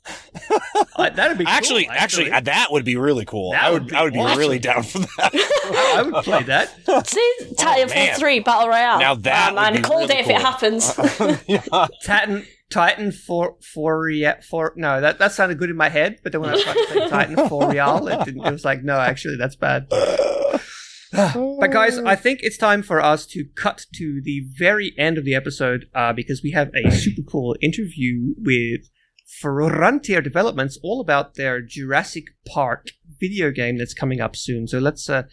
Uh, that'd be cool, actually, actually, uh, that would be really cool. That I would would be I would be awesome. really down for that. I would play that. See, Titanfall Oh, man. 3 Battle Royale. Now that oh, man, would be called really it if it cool. happens. Titan, Titan for for yeah, for no, that that sounded good in my head, but then when I tried to say Titan for real, it didn't. It was like no, actually, that's bad. but guys, I think it's time for us to cut to the very end of the episode uh, because we have a super cool interview with Frontier Developments, all about their Jurassic Park video game that's coming up soon. So let's uh,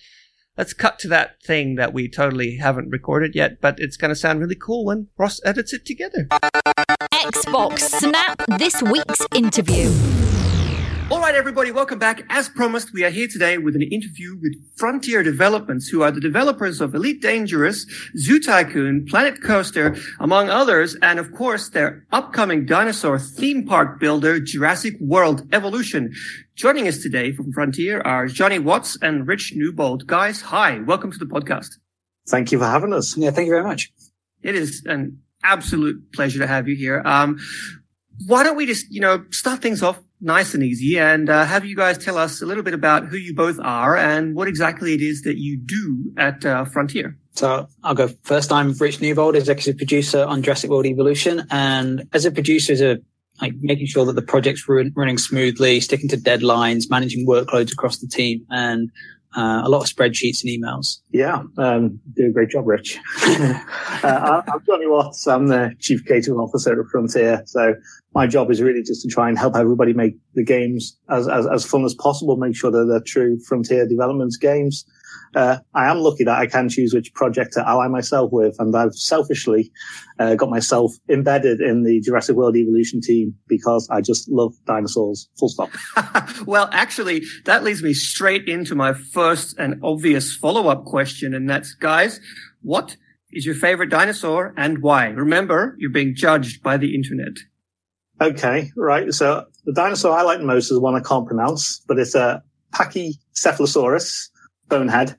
let's cut to that thing that we totally haven't recorded yet, but it's going to sound really cool when Ross edits it together. Xbox Snap this week's interview. All right, everybody, welcome back. As promised, we are here today with an interview with Frontier Developments, who are the developers of Elite Dangerous, Zoo Tycoon, Planet Coaster, among others, and of course, their upcoming dinosaur theme park builder, Jurassic World Evolution. Joining us today from Frontier are Johnny Watts and Rich Newbold. Guys, hi, welcome to the podcast. Thank you for having us. Yeah, thank you very much. It is an absolute pleasure to have you here. Um, why don't we just, you know, start things off nice and easy and uh, have you guys tell us a little bit about who you both are and what exactly it is that you do at uh, Frontier. So I'll go first. I'm Rich Newbold, executive producer on Jurassic World Evolution. And as a producer, as a like making sure that the project's run, running smoothly, sticking to deadlines, managing workloads across the team, and uh, a lot of spreadsheets and emails. Yeah, um, do a great job, Rich. uh, I'm Johnny Watts. I'm the chief creative officer at Frontier. So my job is really just to try and help everybody make the games as, as, as fun as possible, make sure that they're true Frontier Developments games. Uh, I am lucky that I can choose which project to ally myself with, and I've selfishly uh, got myself embedded in the Jurassic World Evolution team because I just love dinosaurs. Full stop. well, actually, that leads me straight into my first and obvious follow-up question, and that's, guys, what is your favorite dinosaur and why? Remember, you're being judged by the internet. Okay, right. So the dinosaur I like the most is one I can't pronounce, but it's a Pachycephalosaurus bonehead.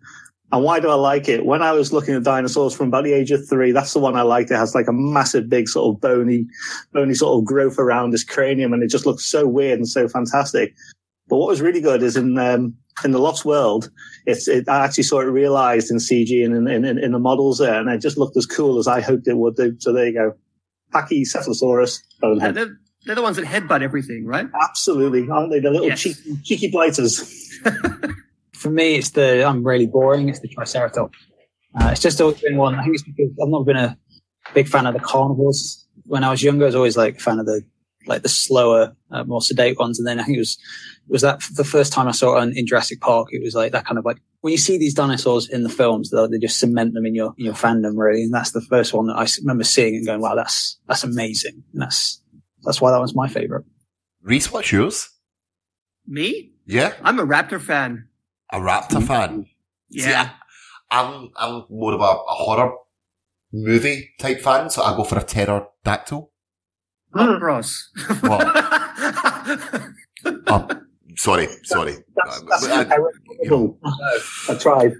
And why do I like it? When I was looking at dinosaurs from about the age of three, that's the one I liked. It has like a massive, big sort of bony, bony sort of growth around this cranium, and it just looks so weird and so fantastic. But what was really good is in um, in the Lost World, it's it, I actually saw it realized in CG and in, in, in the models there, and it just looked as cool as I hoped it would do. So there you go, Pachycephalosaurus bonehead. Yeah, they're, they're the ones that headbutt everything, right? Absolutely, aren't they? The little Yes. cheeky, cheeky blighters. For me, it's the I'm really boring. It's the Triceratops. Uh, it's just always been one. I think it's because I've not been a big fan of the carnivores. When I was younger, I was always like a fan of the like the slower, uh, more sedate ones. And then I think it was it was that the first time I saw it in, in Jurassic Park. It was like that kind of like when you see these dinosaurs in the films, they they just cement them in your in your fandom really. And that's the first one that I remember seeing and going, wow, that's that's amazing. And that's that's why that was my favorite. Rhys, what's yours? Me? Yeah, I'm a Raptor fan. A Raptor fan. Yeah. See, I, I'm I'm more of a, a horror movie type fan, so I go for a pterodactyl. Oh, gross. What? Oh, sorry, sorry. That's, Uh, that's but I- terrible. I tried.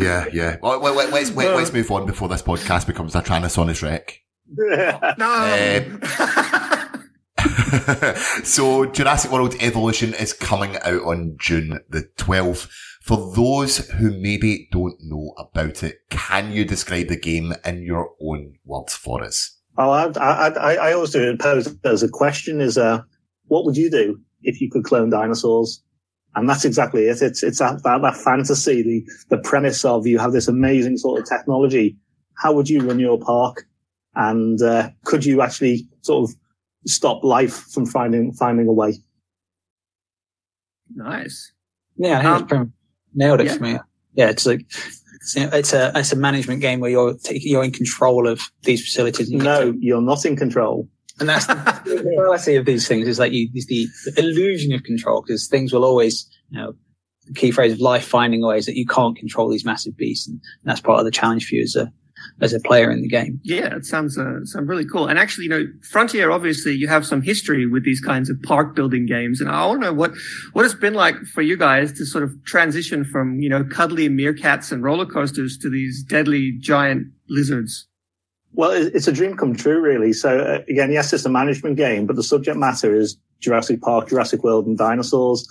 yeah, yeah. Well, wait, wait, let's wait, let's move on before this podcast becomes a Tyrannosaurus Rex. no. Uh, so Jurassic World Evolution is coming out on June the 12th. For those who maybe don't know about it, can you describe the game in your own words for us? Oh, I, I, I, always do it pose as a question is, uh, what would you do if you could clone dinosaurs? And that's exactly it. It's, it's that, that, that fantasy, the, the premise of you have this amazing sort of technology. How would you run your park? And, uh, could you actually sort of stop life from finding, finding a way? nice. Yeah, I think Um, it's nailed it yeah. for me. Yeah, it's like it's, it's a it's a management game where you're taking you're in control of these facilities. No, you're not in control. And that's the the reality of these things is that you, is the, the illusion of control because things will always, you know, the key phrase of life finding ways that you can't control these massive beasts. And that's part of the challenge for you as a, as a player in the game. Yeah, it sounds uh, sounds really cool. And actually, you know, Frontier obviously you have some history with these kinds of park building games, and I want to know what what it's been like for you guys to sort of transition from you know cuddly meerkats and roller coasters to these deadly giant lizards. Well, it's a dream come true, really. So uh, again, yes, it's a management game, but the subject matter is Jurassic Park, Jurassic World, and dinosaurs.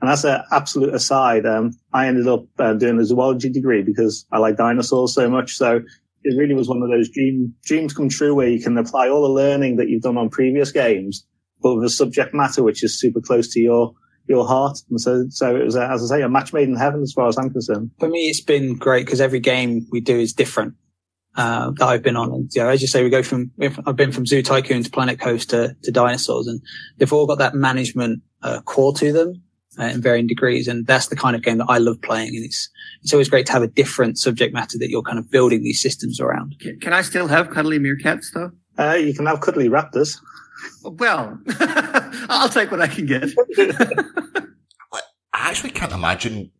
And that's an absolute aside. Um, I ended up uh, doing a zoology degree because I like dinosaurs so much. So it really was one of those dream dreams come true where you can apply all the learning that you've done on previous games, but with a subject matter which is super close to your your heart. And so, so it was, a, as I say, a match made in heaven as far as I'm concerned. For me, it's been great because every game we do is different. uh, that I've been on. And yeah, as you say, we go from I've been from Zoo Tycoon to Planet Coast to, to dinosaurs, and they've all got that management uh, core to them uh, in varying degrees. And that's the kind of game that I love playing. And it's it's always great to have a different subject matter that you're kind of building these systems around. Can, can I still have cuddly meerkats though? Uh, you can have cuddly raptors. Well, I'll take what I can get. I actually can't imagine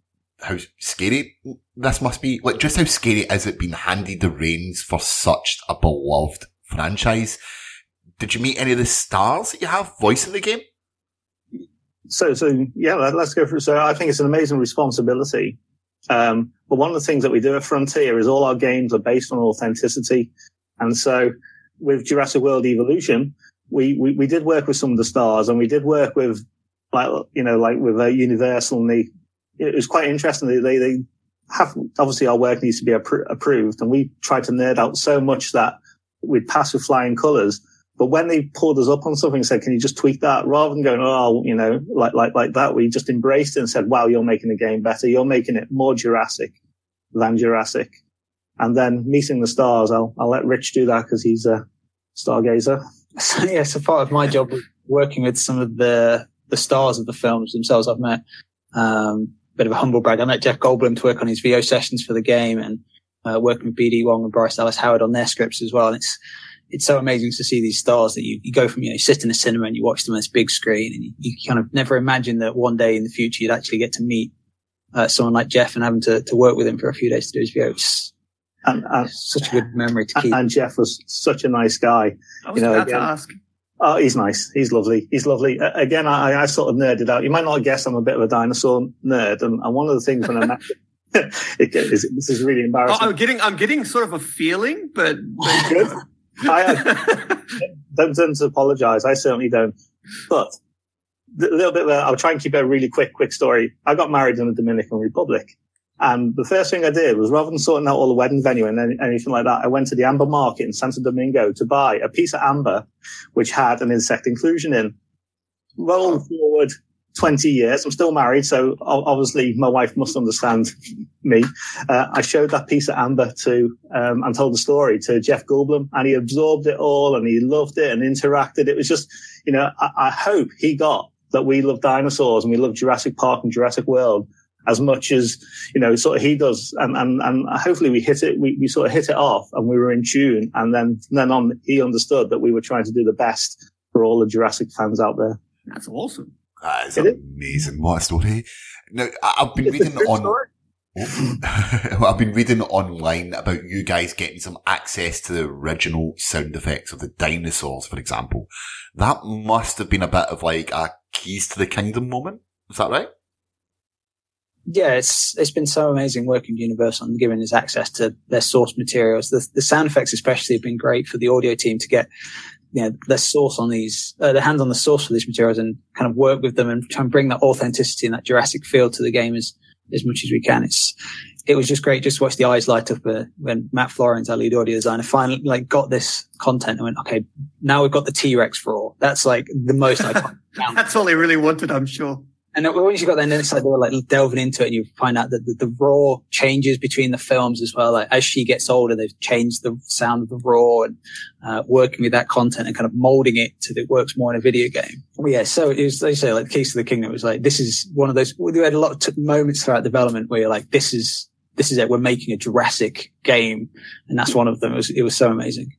how scary this must be. Like, just how scary is it being handed the reins for such a beloved franchise? Did you meet any of the stars that you have voicing the game? So, so yeah, let, us go through. So, I think it's an amazing responsibility. Um, but one of the things that we do at Frontier is all our games are based on authenticity. And so, with Jurassic World Evolution, we, we, we did work with some of the stars and we did work with like, you know, like with uh, Universal and it was quite interesting. They, they, they have, obviously our work needs to be appro- approved and we tried to nerd out so much that we'd pass with flying colors. But when they pulled us up on something and said, can you just tweak that rather than going, oh, you know, like, like, like that, we just embraced it and said, wow, you're making the game better. You're making it more Jurassic than Jurassic. And then meeting the stars, I'll, I'll let Rich do that because he's a stargazer. So, yeah, so part of my job was working with some of the, the stars of the films themselves I've met. Um, bit of a humble brag. I met Jeff Goldblum to work on his VO sessions for the game and uh, working with BD Wong and Bryce Dallas Howard on their scripts as well. And it's, it's so amazing to see these stars that you, you go from, you know, you sit in a cinema and you watch them on this big screen and you, you kind of never imagine that one day in the future you'd actually get to meet uh, someone like Jeff and having to, to work with him for a few days to do his VO. It's, and, and such a good memory to keep. And Jeff was such a nice guy. I was you know, about again, to ask. Oh, he's nice. He's lovely. He's lovely. Uh, again, I, I sort of nerded out. You might not guess I'm a bit of a dinosaur nerd, and, and one of the things when I met it, is, this is really Oh, embarrassing. I'm getting, I'm getting sort of a feeling, but Good. I, don't, don't apologize. I certainly don't. But a little bit. Of a, I'll try and keep it a really quick, quick story. I got married in the Dominican Republic, and the first thing I did was rather than sorting out all the wedding venue and any, anything like that, I went to the amber market in Santo Domingo to buy a piece of amber which had an insect inclusion in. Roll forward 20 years. I'm still married, so obviously my wife must understand me. Uh, I showed that piece of amber to, um, and told the story to Jeff Goldblum and he absorbed it all and he loved it and interacted. It was just, you know, I, I hope he got that we love dinosaurs and we love Jurassic Park and Jurassic World as much as, you know, sort of he does. And, and, and hopefully we hit it, we, we sort of hit it off and we were in tune. And then, then on, he understood that we were trying to do the best for all the Jurassic fans out there. that's awesome. Uh, that is It is. amazing. What a story. Now, I've been reading on. Well, I've been reading online about you guys getting some access to the original sound effects of the dinosaurs, for example. That must have been a bit of like a keys to the kingdom moment. Is that right? yeah, it's it's been so amazing working with Universal and giving us access to their source materials. The, the sound effects, especially, have been great for the audio team to get you know their source on these, uh, their hands on the source for these materials, and kind of work with them and try and bring that authenticity and that Jurassic feel to the game as as much as we can. It's it was just great just to watch the eyes light up uh, when Matt Florence, our lead audio designer, finally like got this content and went, okay, now we've got the T Rex roar. That's like the most iconic. That's all they really wanted, I'm sure. And once you've got there, then it's like they like delving into it, and you find out that the, the roar changes between the films as well. Like as she gets older, they've changed the sound of the roar and uh, working with that content and kind of molding it so that it works more in a video game. Well, yeah, so it was, they say, like the Keys to the Kingdom. Was like this is one of those. We had a lot of t- moments throughout development where you're like, this is this is it. We're making a Jurassic game, and that's one of them. It was it was so amazing.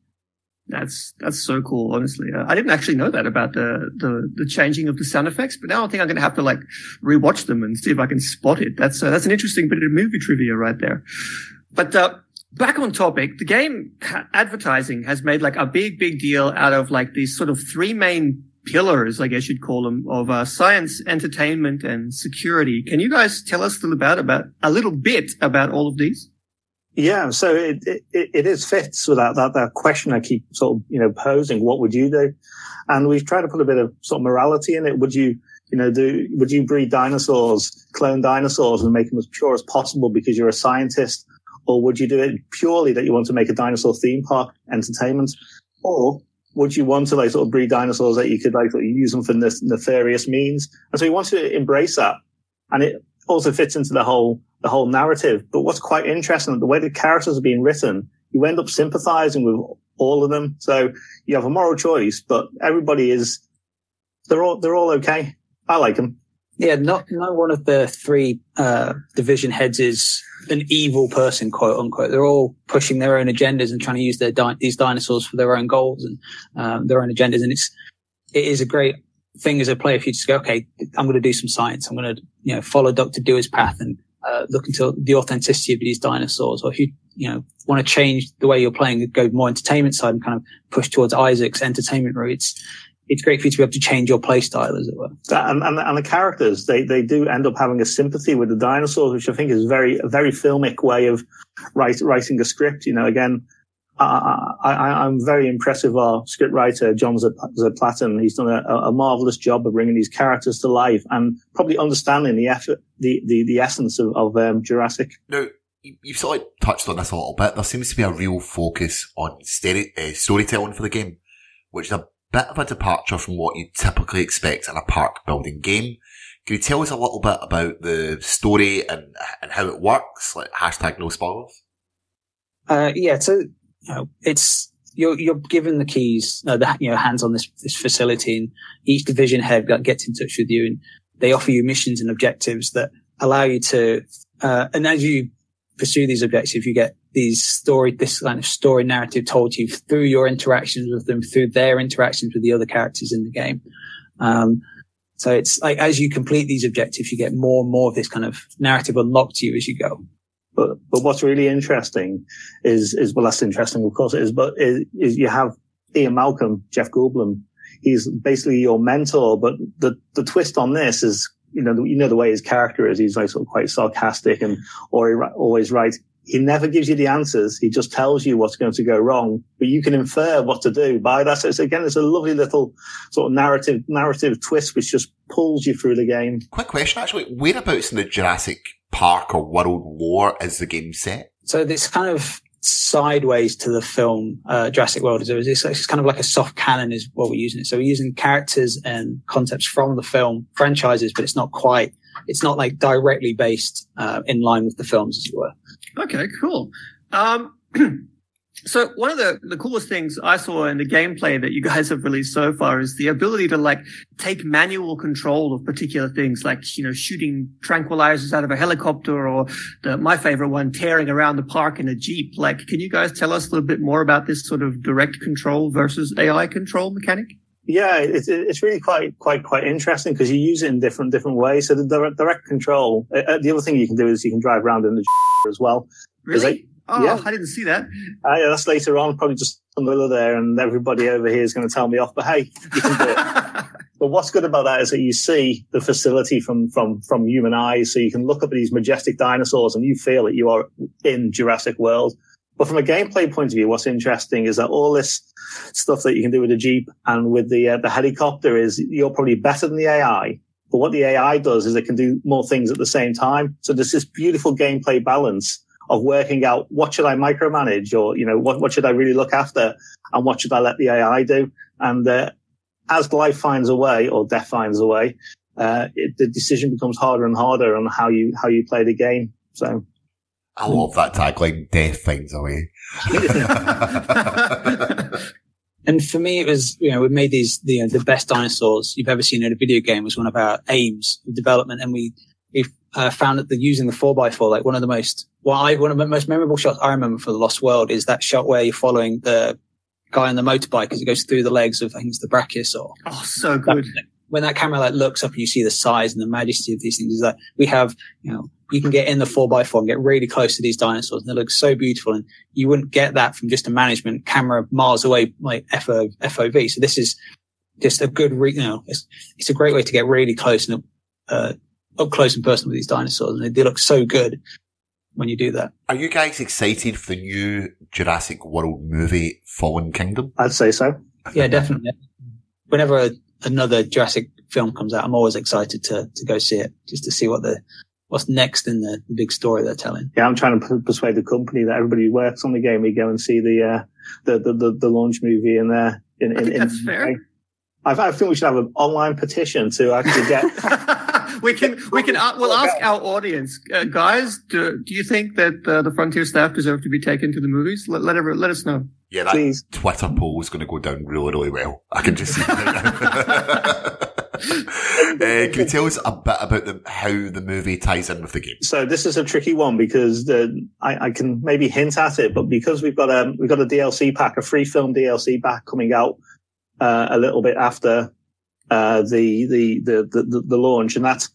That's that's so cool. Honestly, uh, I didn't actually know that about the, the the changing of the sound effects, but now I think I'm going to have to like rewatch them and see if I can spot it. That's uh, that's an interesting bit of movie trivia right there. But uh, back on topic, the game advertising has made like a big big deal out of like these sort of three main pillars, I guess you'd call them, of uh, science, entertainment, and security. Can you guys tell us a little about about a little bit about all of these? Yeah, so it, it, it is fits with that, that, that question I keep sort of, you know, posing. What would you do? And we've tried to put a bit of sort of morality in it. Would you, you know, do, would you breed dinosaurs, clone dinosaurs and make them as pure as possible because you're a scientist? Or would you do it purely that you want to make a dinosaur theme park entertainment? Or would you want to like sort of breed dinosaurs that you could like sort of use them for nef- nefarious means? And so we want to embrace that. And it also fits into the whole, the whole narrative. But what's quite interesting, the way the characters are being written you end up sympathizing with all of them. So you have a moral choice, but everybody is, they're all, they're all okay. I like them. Yeah, not no one of the three uh, division heads is an evil person, quote unquote. They're all pushing their own agendas and trying to use their di- these dinosaurs for their own goals and um, their own agendas. And it's it is a great thing as a player if you just go, okay, I'm going to do some science. I'm going to you know follow Doctor Dua's path and uh, look into the authenticity of these dinosaurs. Or if you you know want to change the way you're playing, go more entertainment side and kind of push towards Isaac's entertainment roots. it's great for you to be able to change your play style, as it were. And, and, and, the characters, they, they do end up having a sympathy with the dinosaurs, which I think is very, a very filmic way of write, writing a script. You know, again, I, I, am very impressed with our scriptwriter, John Zaplatin. He's done a, a, marvelous job of bringing these characters to life and probably understanding the effort, the, the, the essence of, of um, Jurassic. Now, you've sort of touched on this a little bit. There seems to be a real focus on story, uh, storytelling for the game, which is a bit of a departure from what you typically expect in a park building game. Can you tell us a little bit about the story and, and how it works? Like hashtag no spoilers. Uh, yeah, so you know, it's you're you're given the keys, uh, the you know hands on this this facility, and each division head gets in touch with you, and they offer you missions and objectives that allow you to. Uh, and as you pursue these objectives, you get these story, this kind of story narrative told to you through your interactions with them, through their interactions with the other characters in the game. Um, so it's like as you complete these objectives, you get more and more of this kind of narrative unlocked to you as you go. But but what's really interesting is is well, that's interesting, of course it is. But is, is you have Ian Malcolm, Jeff Goldblum. He's basically your mentor. But the the twist on this is you know, you know the way his character is. He's like sort of quite sarcastic and or always right. He never gives you the answers. He just tells you what's going to go wrong, but you can infer what to do by that. So it's, again, it's a lovely little sort of narrative, narrative twist, which just pulls you through the game. Quick question, actually. Whereabouts in the Jurassic Park or world war is the game set? So this kind of sideways to the film uh, Jurassic World. It's, it's kind of like a soft canon is what we're using. It. So we're using characters and concepts from the film franchises, but it's not quite. It's not like directly based uh, in line with the films, as it were. Okay, cool. Um, So one of the, the coolest things I saw in the gameplay that you guys have released so far is the ability to like take manual control of particular things, like you know shooting tranquilizers out of a helicopter, or the, my favorite one, tearing around the park in a jeep. Like, can you guys tell us a little bit more about this sort of direct control versus AI control mechanic? Yeah, it's it's really quite quite quite interesting because you use it in different different ways. So the direct, direct control. Uh, the other thing you can do is you can drive around in the as well. Really? Oh, yeah. I didn't see that. Uh, yeah, that's later on, probably just on the there, and everybody over here is going to tell me off. But hey, you can do it. but what's good about that is that you see the facility from from from human eyes, so you can look up at these majestic dinosaurs and you feel that you are in Jurassic World. But from a gameplay point of view, what's interesting is that all this stuff that you can do with the Jeep and with the uh, the helicopter is you're probably better than the AI. But what the AI does is it can do more things at the same time. So there's this beautiful gameplay balance of working out what should I micromanage or, you know, what, what should I really look after and what should I let the AI do? And, uh, as life finds a way or death finds a way, uh, it, the decision becomes harder and harder on how you, how you play the game. So. I love that tagline, death finds a way. and for me, it was, you know, we made these, the, the best dinosaurs you've ever seen in a video game was one of our aims of development. And we, we uh, found that the using the four by four, like one of the most, well, I, one of the most memorable shots I remember for the Lost World is that shot where you're following the guy on the motorbike as it goes through the legs of, I think it's the Brachiosaur. Oh, so good. That, when that camera like looks up and you see the size and the majesty of these things, is that we have, you know, you can get in the four by four and get really close to these dinosaurs and they look so beautiful. And you wouldn't get that from just a management camera miles away, like FO, FOV. So this is just a good, re- you know, it's, it's a great way to get really close and, uh, up close and personal with these dinosaurs, and they, they look so good when you do that. Are you guys excited for the new Jurassic World movie, Fallen Kingdom? I'd say so. Yeah, definitely. Whenever a, another Jurassic film comes out, I'm always excited to to go see it, just to see what the what's next in the, the big story they're telling. Yeah, I'm trying to persuade the company that everybody who works on the game, we go and see the uh, the, the, the the launch movie in there. In, I think in, that's fair. I, I think we should have an online petition to actually get we can we can uh, we'll ask our audience, uh, guys. Do, do you think that uh, the Frontier staff deserve to be taken to the movies? Let let, every, let us know. Yeah, that Twitter poll is going to go down really, really well. I can just see it uh, can you tell us a bit about the, how the movie ties in with the game? So this is a tricky one because the, I, I, can maybe hint at it, but because we've got a we've got a DLC pack, a free film DLC pack coming out uh, a little bit after uh, the, the, the the the launch, and that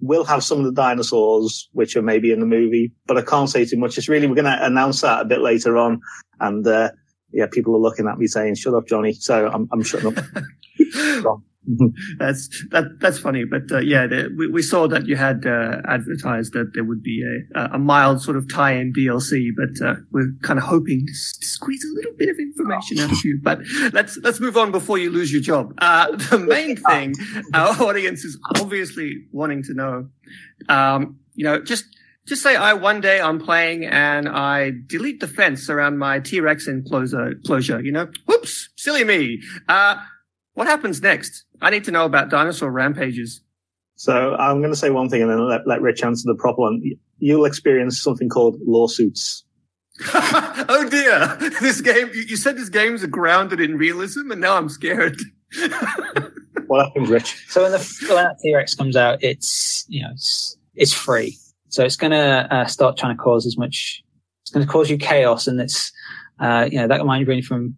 will have some of the dinosaurs which are maybe in the movie, but I can't say too much. It's really we're going to announce that a bit later on, and uh, yeah, people are looking at me saying, "Shut up, Johnny." So I'm I'm shutting up. that's that that's funny, but uh, yeah, the, we, we saw that you had uh, advertised that there would be a a mild sort of tie-in DLC, but uh, we're kind of hoping to, squeeze a little bit of information out of you. But let's let's move on before you lose your job. Uh, the main thing our audience is obviously wanting to know, um, you know, just just say I one day I'm playing and I delete the fence around my T-Rex enclosure, closure, you know, whoops, silly me. Uh, what happens next? I need to know about dinosaur rampages. So I'm going to say one thing and then let, let Rich answer the proper one. You'll experience something called lawsuits. oh dear. This game, you said this game's are grounded in realism and now I'm scared. what happens, Rich? So when the when T-Rex comes out, it's, you know, it's, it's free. So it's going to uh, start trying to cause as much, it's going to cause you chaos and it's, uh, you know, that might range from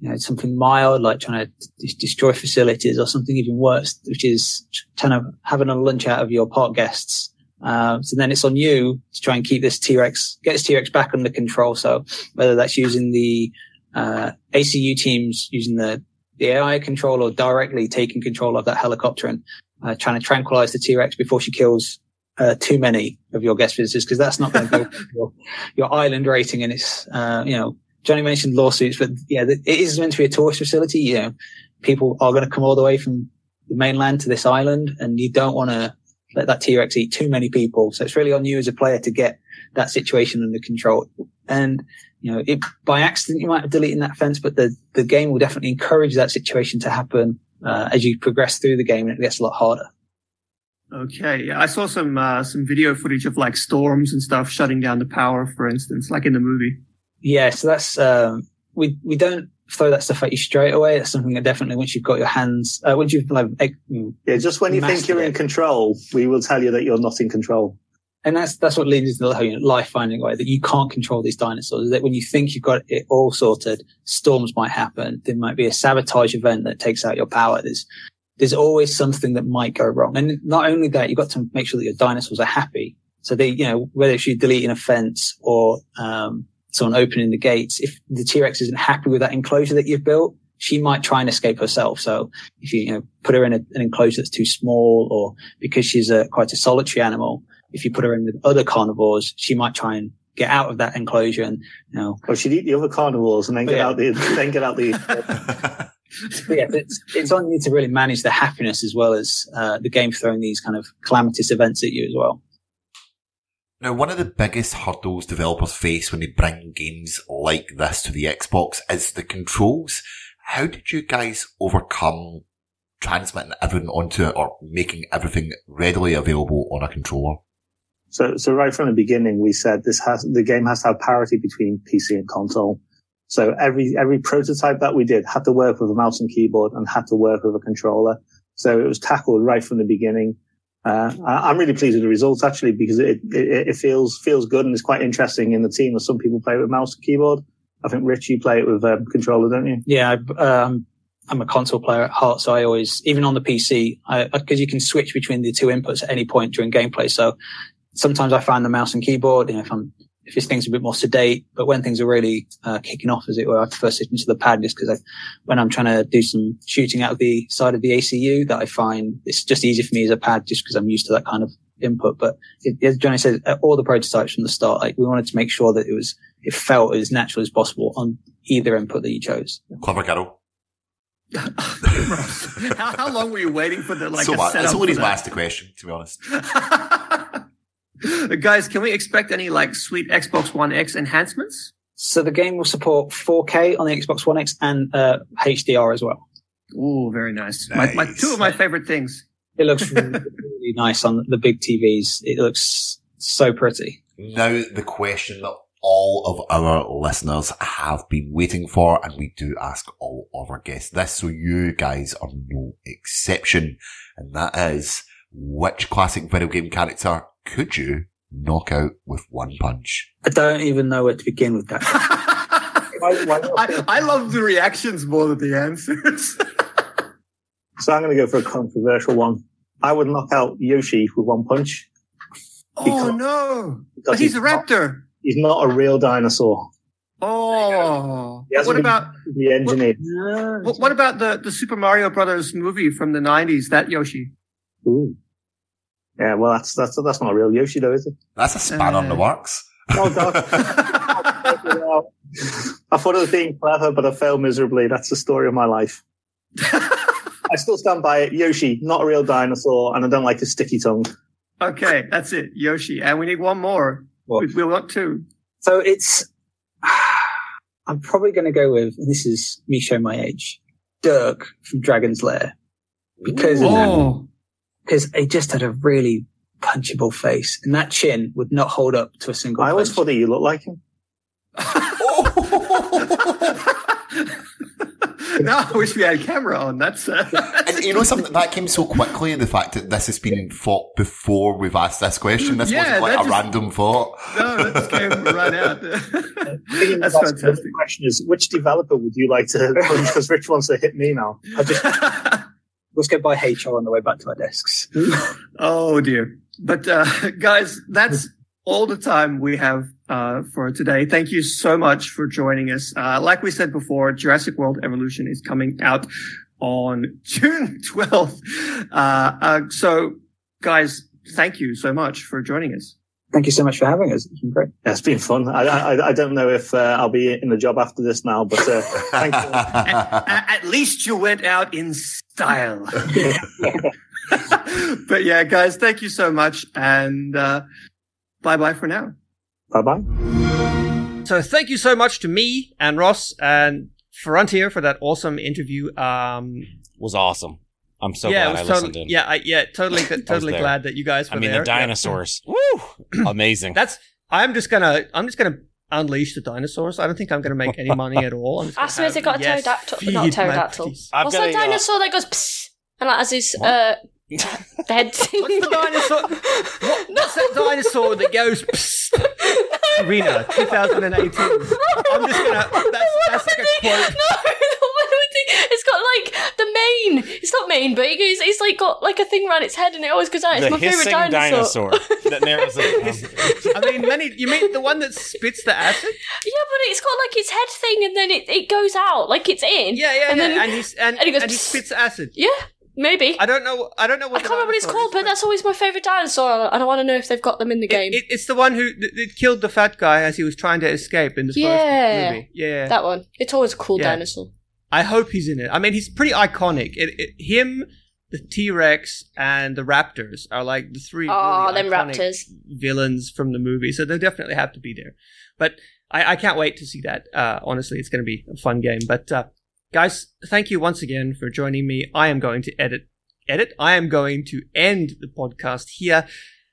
you know, something mild like trying to d- destroy facilities or something even worse, which is kind of having a lunch out of your park guests. Um, so then it's on you to try and keep this T-Rex, get this T-Rex back under control. So whether that's using the, uh, ACU teams using the, the AI control or directly taking control of that helicopter and, uh, trying to tranquilize the T-Rex before she kills, uh, too many of your guest visitors because that's not going to go your, your island rating and it's, uh, you know, Johnny mentioned lawsuits, but yeah, it is meant to be a tourist facility. You know, people are going to come all the way from the mainland to this island, and you don't want to let that T-Rex eat too many people. So it's really on you as a player to get that situation under control. And you know, it, by accident, you might have deleted that fence, but the the game will definitely encourage that situation to happen uh, as you progress through the game, and it gets a lot harder. Okay, yeah, I saw some uh, some video footage of like storms and stuff shutting down the power, for instance, like in the movie. Yeah, so that's um, we we don't throw that stuff at you straight away. That's something that definitely once you've got your hands, uh, once you've like, yeah, just when you think you're it, in control, we will tell you that you're not in control. And that's that's what leads into the whole life finding way that you can't control these dinosaurs. That when you think you've got it all sorted, storms might happen. There might be a sabotage event that takes out your power. There's there's always something that might go wrong. And not only that, you've got to make sure that your dinosaurs are happy. So they, you know, whether it's you deleting a fence or um, someone opening the gates, if the T-Rex isn't happy with that enclosure that you've built, she might try and escape herself. So if you, you know, put her in a, an enclosure that's too small or because she's a, quite a solitary animal, if you put her in with other carnivores, she might try and get out of that enclosure and, you know. Or she'd eat the other carnivores and then get yeah. out the, then get out the. yeah, it's, it's on you to really manage the happiness as well as uh, the game throwing these kind of calamitous events at you as well. Now, one of the biggest hurdles developers face when they bring games like this to the Xbox is the controls. How did you guys overcome transmitting everything onto it or making everything readily available on a controller? So, so right from the beginning, we said this has, the game has to have parity between PC and console. So every, every prototype that we did had to work with a mouse and keyboard and had to work with a controller. So it was tackled right from the beginning. Uh, I'm really pleased with the results actually because it, it, it feels feels good and it's quite interesting in the team. As some people play it with mouse and keyboard. I think Rich, you play it with um, controller, don't you? Yeah, um, I'm a console player at heart, so I always, even on the PC, because you can switch between the two inputs at any point during gameplay. So sometimes I find the mouse and keyboard. You know, if I'm if this thing's a bit more sedate. But when things are really uh, kicking off, as it were, I prefer sitting to the pad just because when I'm trying to do some shooting out of the side of the ACU, that I find it's just easier for me as a pad just because I'm used to that kind of input. But it, as Johnny said, all the prototypes from the start, like we wanted to make sure that it was it felt as natural as possible on either input that you chose. Clever Carol. how, how, long were you waiting for the like? So much. That's only his last question, to be honest. Guys, can we expect any like sweet Xbox One X enhancements? So the game will support 4K on the Xbox One X and uh, HDR as well. Ooh, very nice. nice. My, my, two of my favorite things. It looks really, really really nice on the big TVs. It looks so pretty. Now, the question that all of our listeners have been waiting for, and we do ask all of our guests this, so you guys are no exception, and that is which classic video game character could you knock out with one punch? I don't even know where to begin with that. I, I love the reactions more than the answers. So I'm going to go for a controversial one. I would knock out Yoshi with one punch. oh no! But he's a not- raptor. he's not a real dinosaur. Oh, He what about the engineer? what, what about the the Super Mario Brothers movie from the '90s? That Yoshi. Ooh. Yeah, well, that's that's that's not a real Yoshi, though, is it? That's a span on the uh, works. Oh God! I thought it was being clever, but I failed miserably. That's the story of my life. I still stand by it. Yoshi, not a real dinosaur, and I don't like his sticky tongue. Okay, that's it, Yoshi, and we need one more. We, we want two. So it's. I'm probably going to go with, and this is me showing my age, Dirk from Dragon's Lair. Because of that. Oh. Because he just had a really punchable face, and that chin would not hold up to a single I always punch. thought that you look like him. now I wish we had a camera on. That's uh, And you know something that came so quickly. The fact that this has been fought before we've asked this question. This Yeah, wasn't like a just- random thought. no, that just came right out. That's about the fantastic. question is, which developer would you like to punch? Because Rich wants to hit me now. I just let's go by HR on the way back to our desks. Oh dear. But uh, guys, that's all the time we have uh, for today. Thank you so much for joining us. Uh, like we said before, Jurassic World Evolution is coming out on June 12th. Uh, uh, so, guys, thank you so much for joining us. Thank you so much for having us. It's been great. Yeah, it's been fun. I, I, I don't know if uh, I'll be in the job after this now, but uh, thank you. at, at least you went out in style. but yeah, guys, thank you so much. And uh, bye bye for now. Bye bye. So thank you so much to me and Ross and Frontier for that awesome interview. Um, was awesome. I'm so yeah, glad it was I listened totally, in. yeah, I, yeah, totally, totally glad that you guys were I mean, there. the Yeah. dinosaurs. Woo! Amazing. That's. I'm just gonna. I'm just gonna unleash the dinosaurs. I don't think I'm gonna make any money at all. I'm just Ask gonna me if they got a yes, pterodactyl. Not a feed pterodactyl. puppies. I've What's got that a, uh, dinosaur that goes psst and like has his uh, head? What's the dinosaur? What, what's that dinosaur that goes? Psst? Arena 2018. I'm just gonna. That's, that's like a quote. No, the one with the, it's got like the mane. It's not mane, but it goes, it's like got like a thing around its head, and it always goes out. It's the my favorite hissing dinosaur. dinosaur. that narrows it down. I mean, many. You mean the one that spits the acid? Yeah, but it's got like its head thing, and then it, it goes out like it's in. Yeah, yeah, and yeah. Then, and he's and, and he goes, and he spits acid. yeah, maybe. I don't know. I don't know what I what. can't remember what it's called, but that's always my favorite dinosaur, and I want to know if they've got them in the game. It, it's the one who that, that killed the fat guy as he was trying to escape in the Yeah. first movie. Yeah, that one. It's always a cool Yeah. dinosaur. I hope he's in it. I mean, he's pretty iconic. It, it, him, the T Rex, and the Raptors are like the three Oh, really them iconic raptors. villains from the movie. So they definitely have to be there. But I, I can't wait to see that. Uh, honestly, it's going to be a fun game. But uh, guys, thank you once again for joining me. I am going to edit. Edit. I am going to end the podcast here.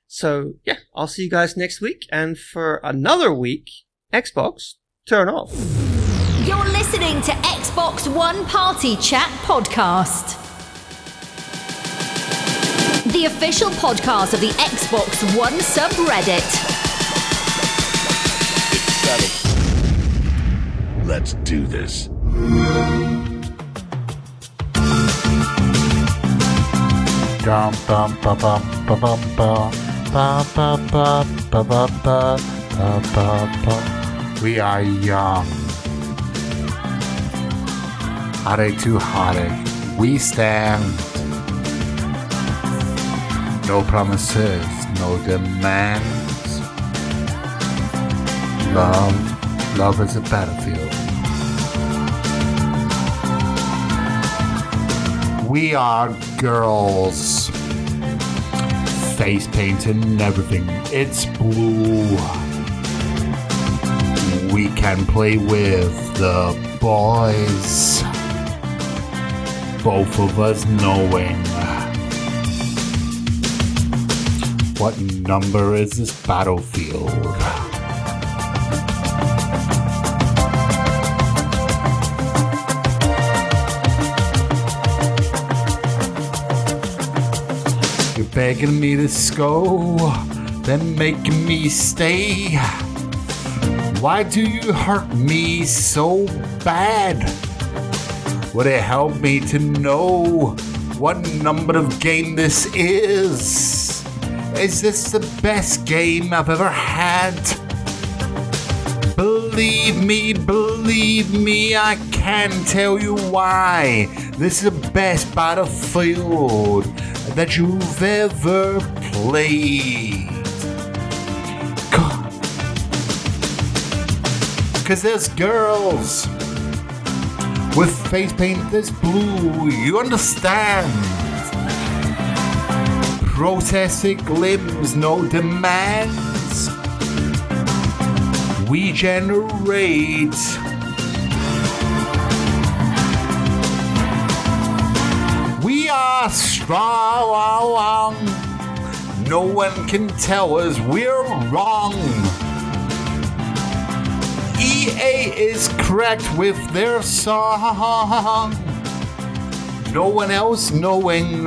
So yeah, I'll see you guys next week. And for another week, Xbox, turn off. You're listening to Xbox One Party Chat Podcast. The official podcast of the Xbox One subreddit. Let's do this. Dum bum ba bum ba bum ba ba ba ba ba ba ba ba ba ba. We are young. Hare to hare, we stand. No promises, no demands. Love, love is a battlefield. We are girls. Face paint and everything. It's blue. We can play with the boys. Both of us knowing. What number is this battlefield? You're begging me to go, then making me stay. Why do you hurt me so bad? Would it help me to know what number of game this is? Is this the best game I've ever had? Believe me, believe me, I can tell you why. This is the best battlefield that you've ever played. Cause there's girls with face paint that's blue, you understand. Prosthetic limbs, no demands. We generate. We are strong. No one can tell us we're wrong. EA is correct with their song. No one else knowing.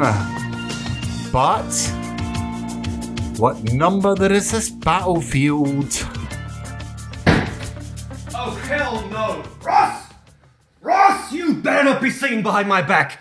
But what number there is this battlefield? Oh, hell no! Ross! Ross, you better not be singing behind my back!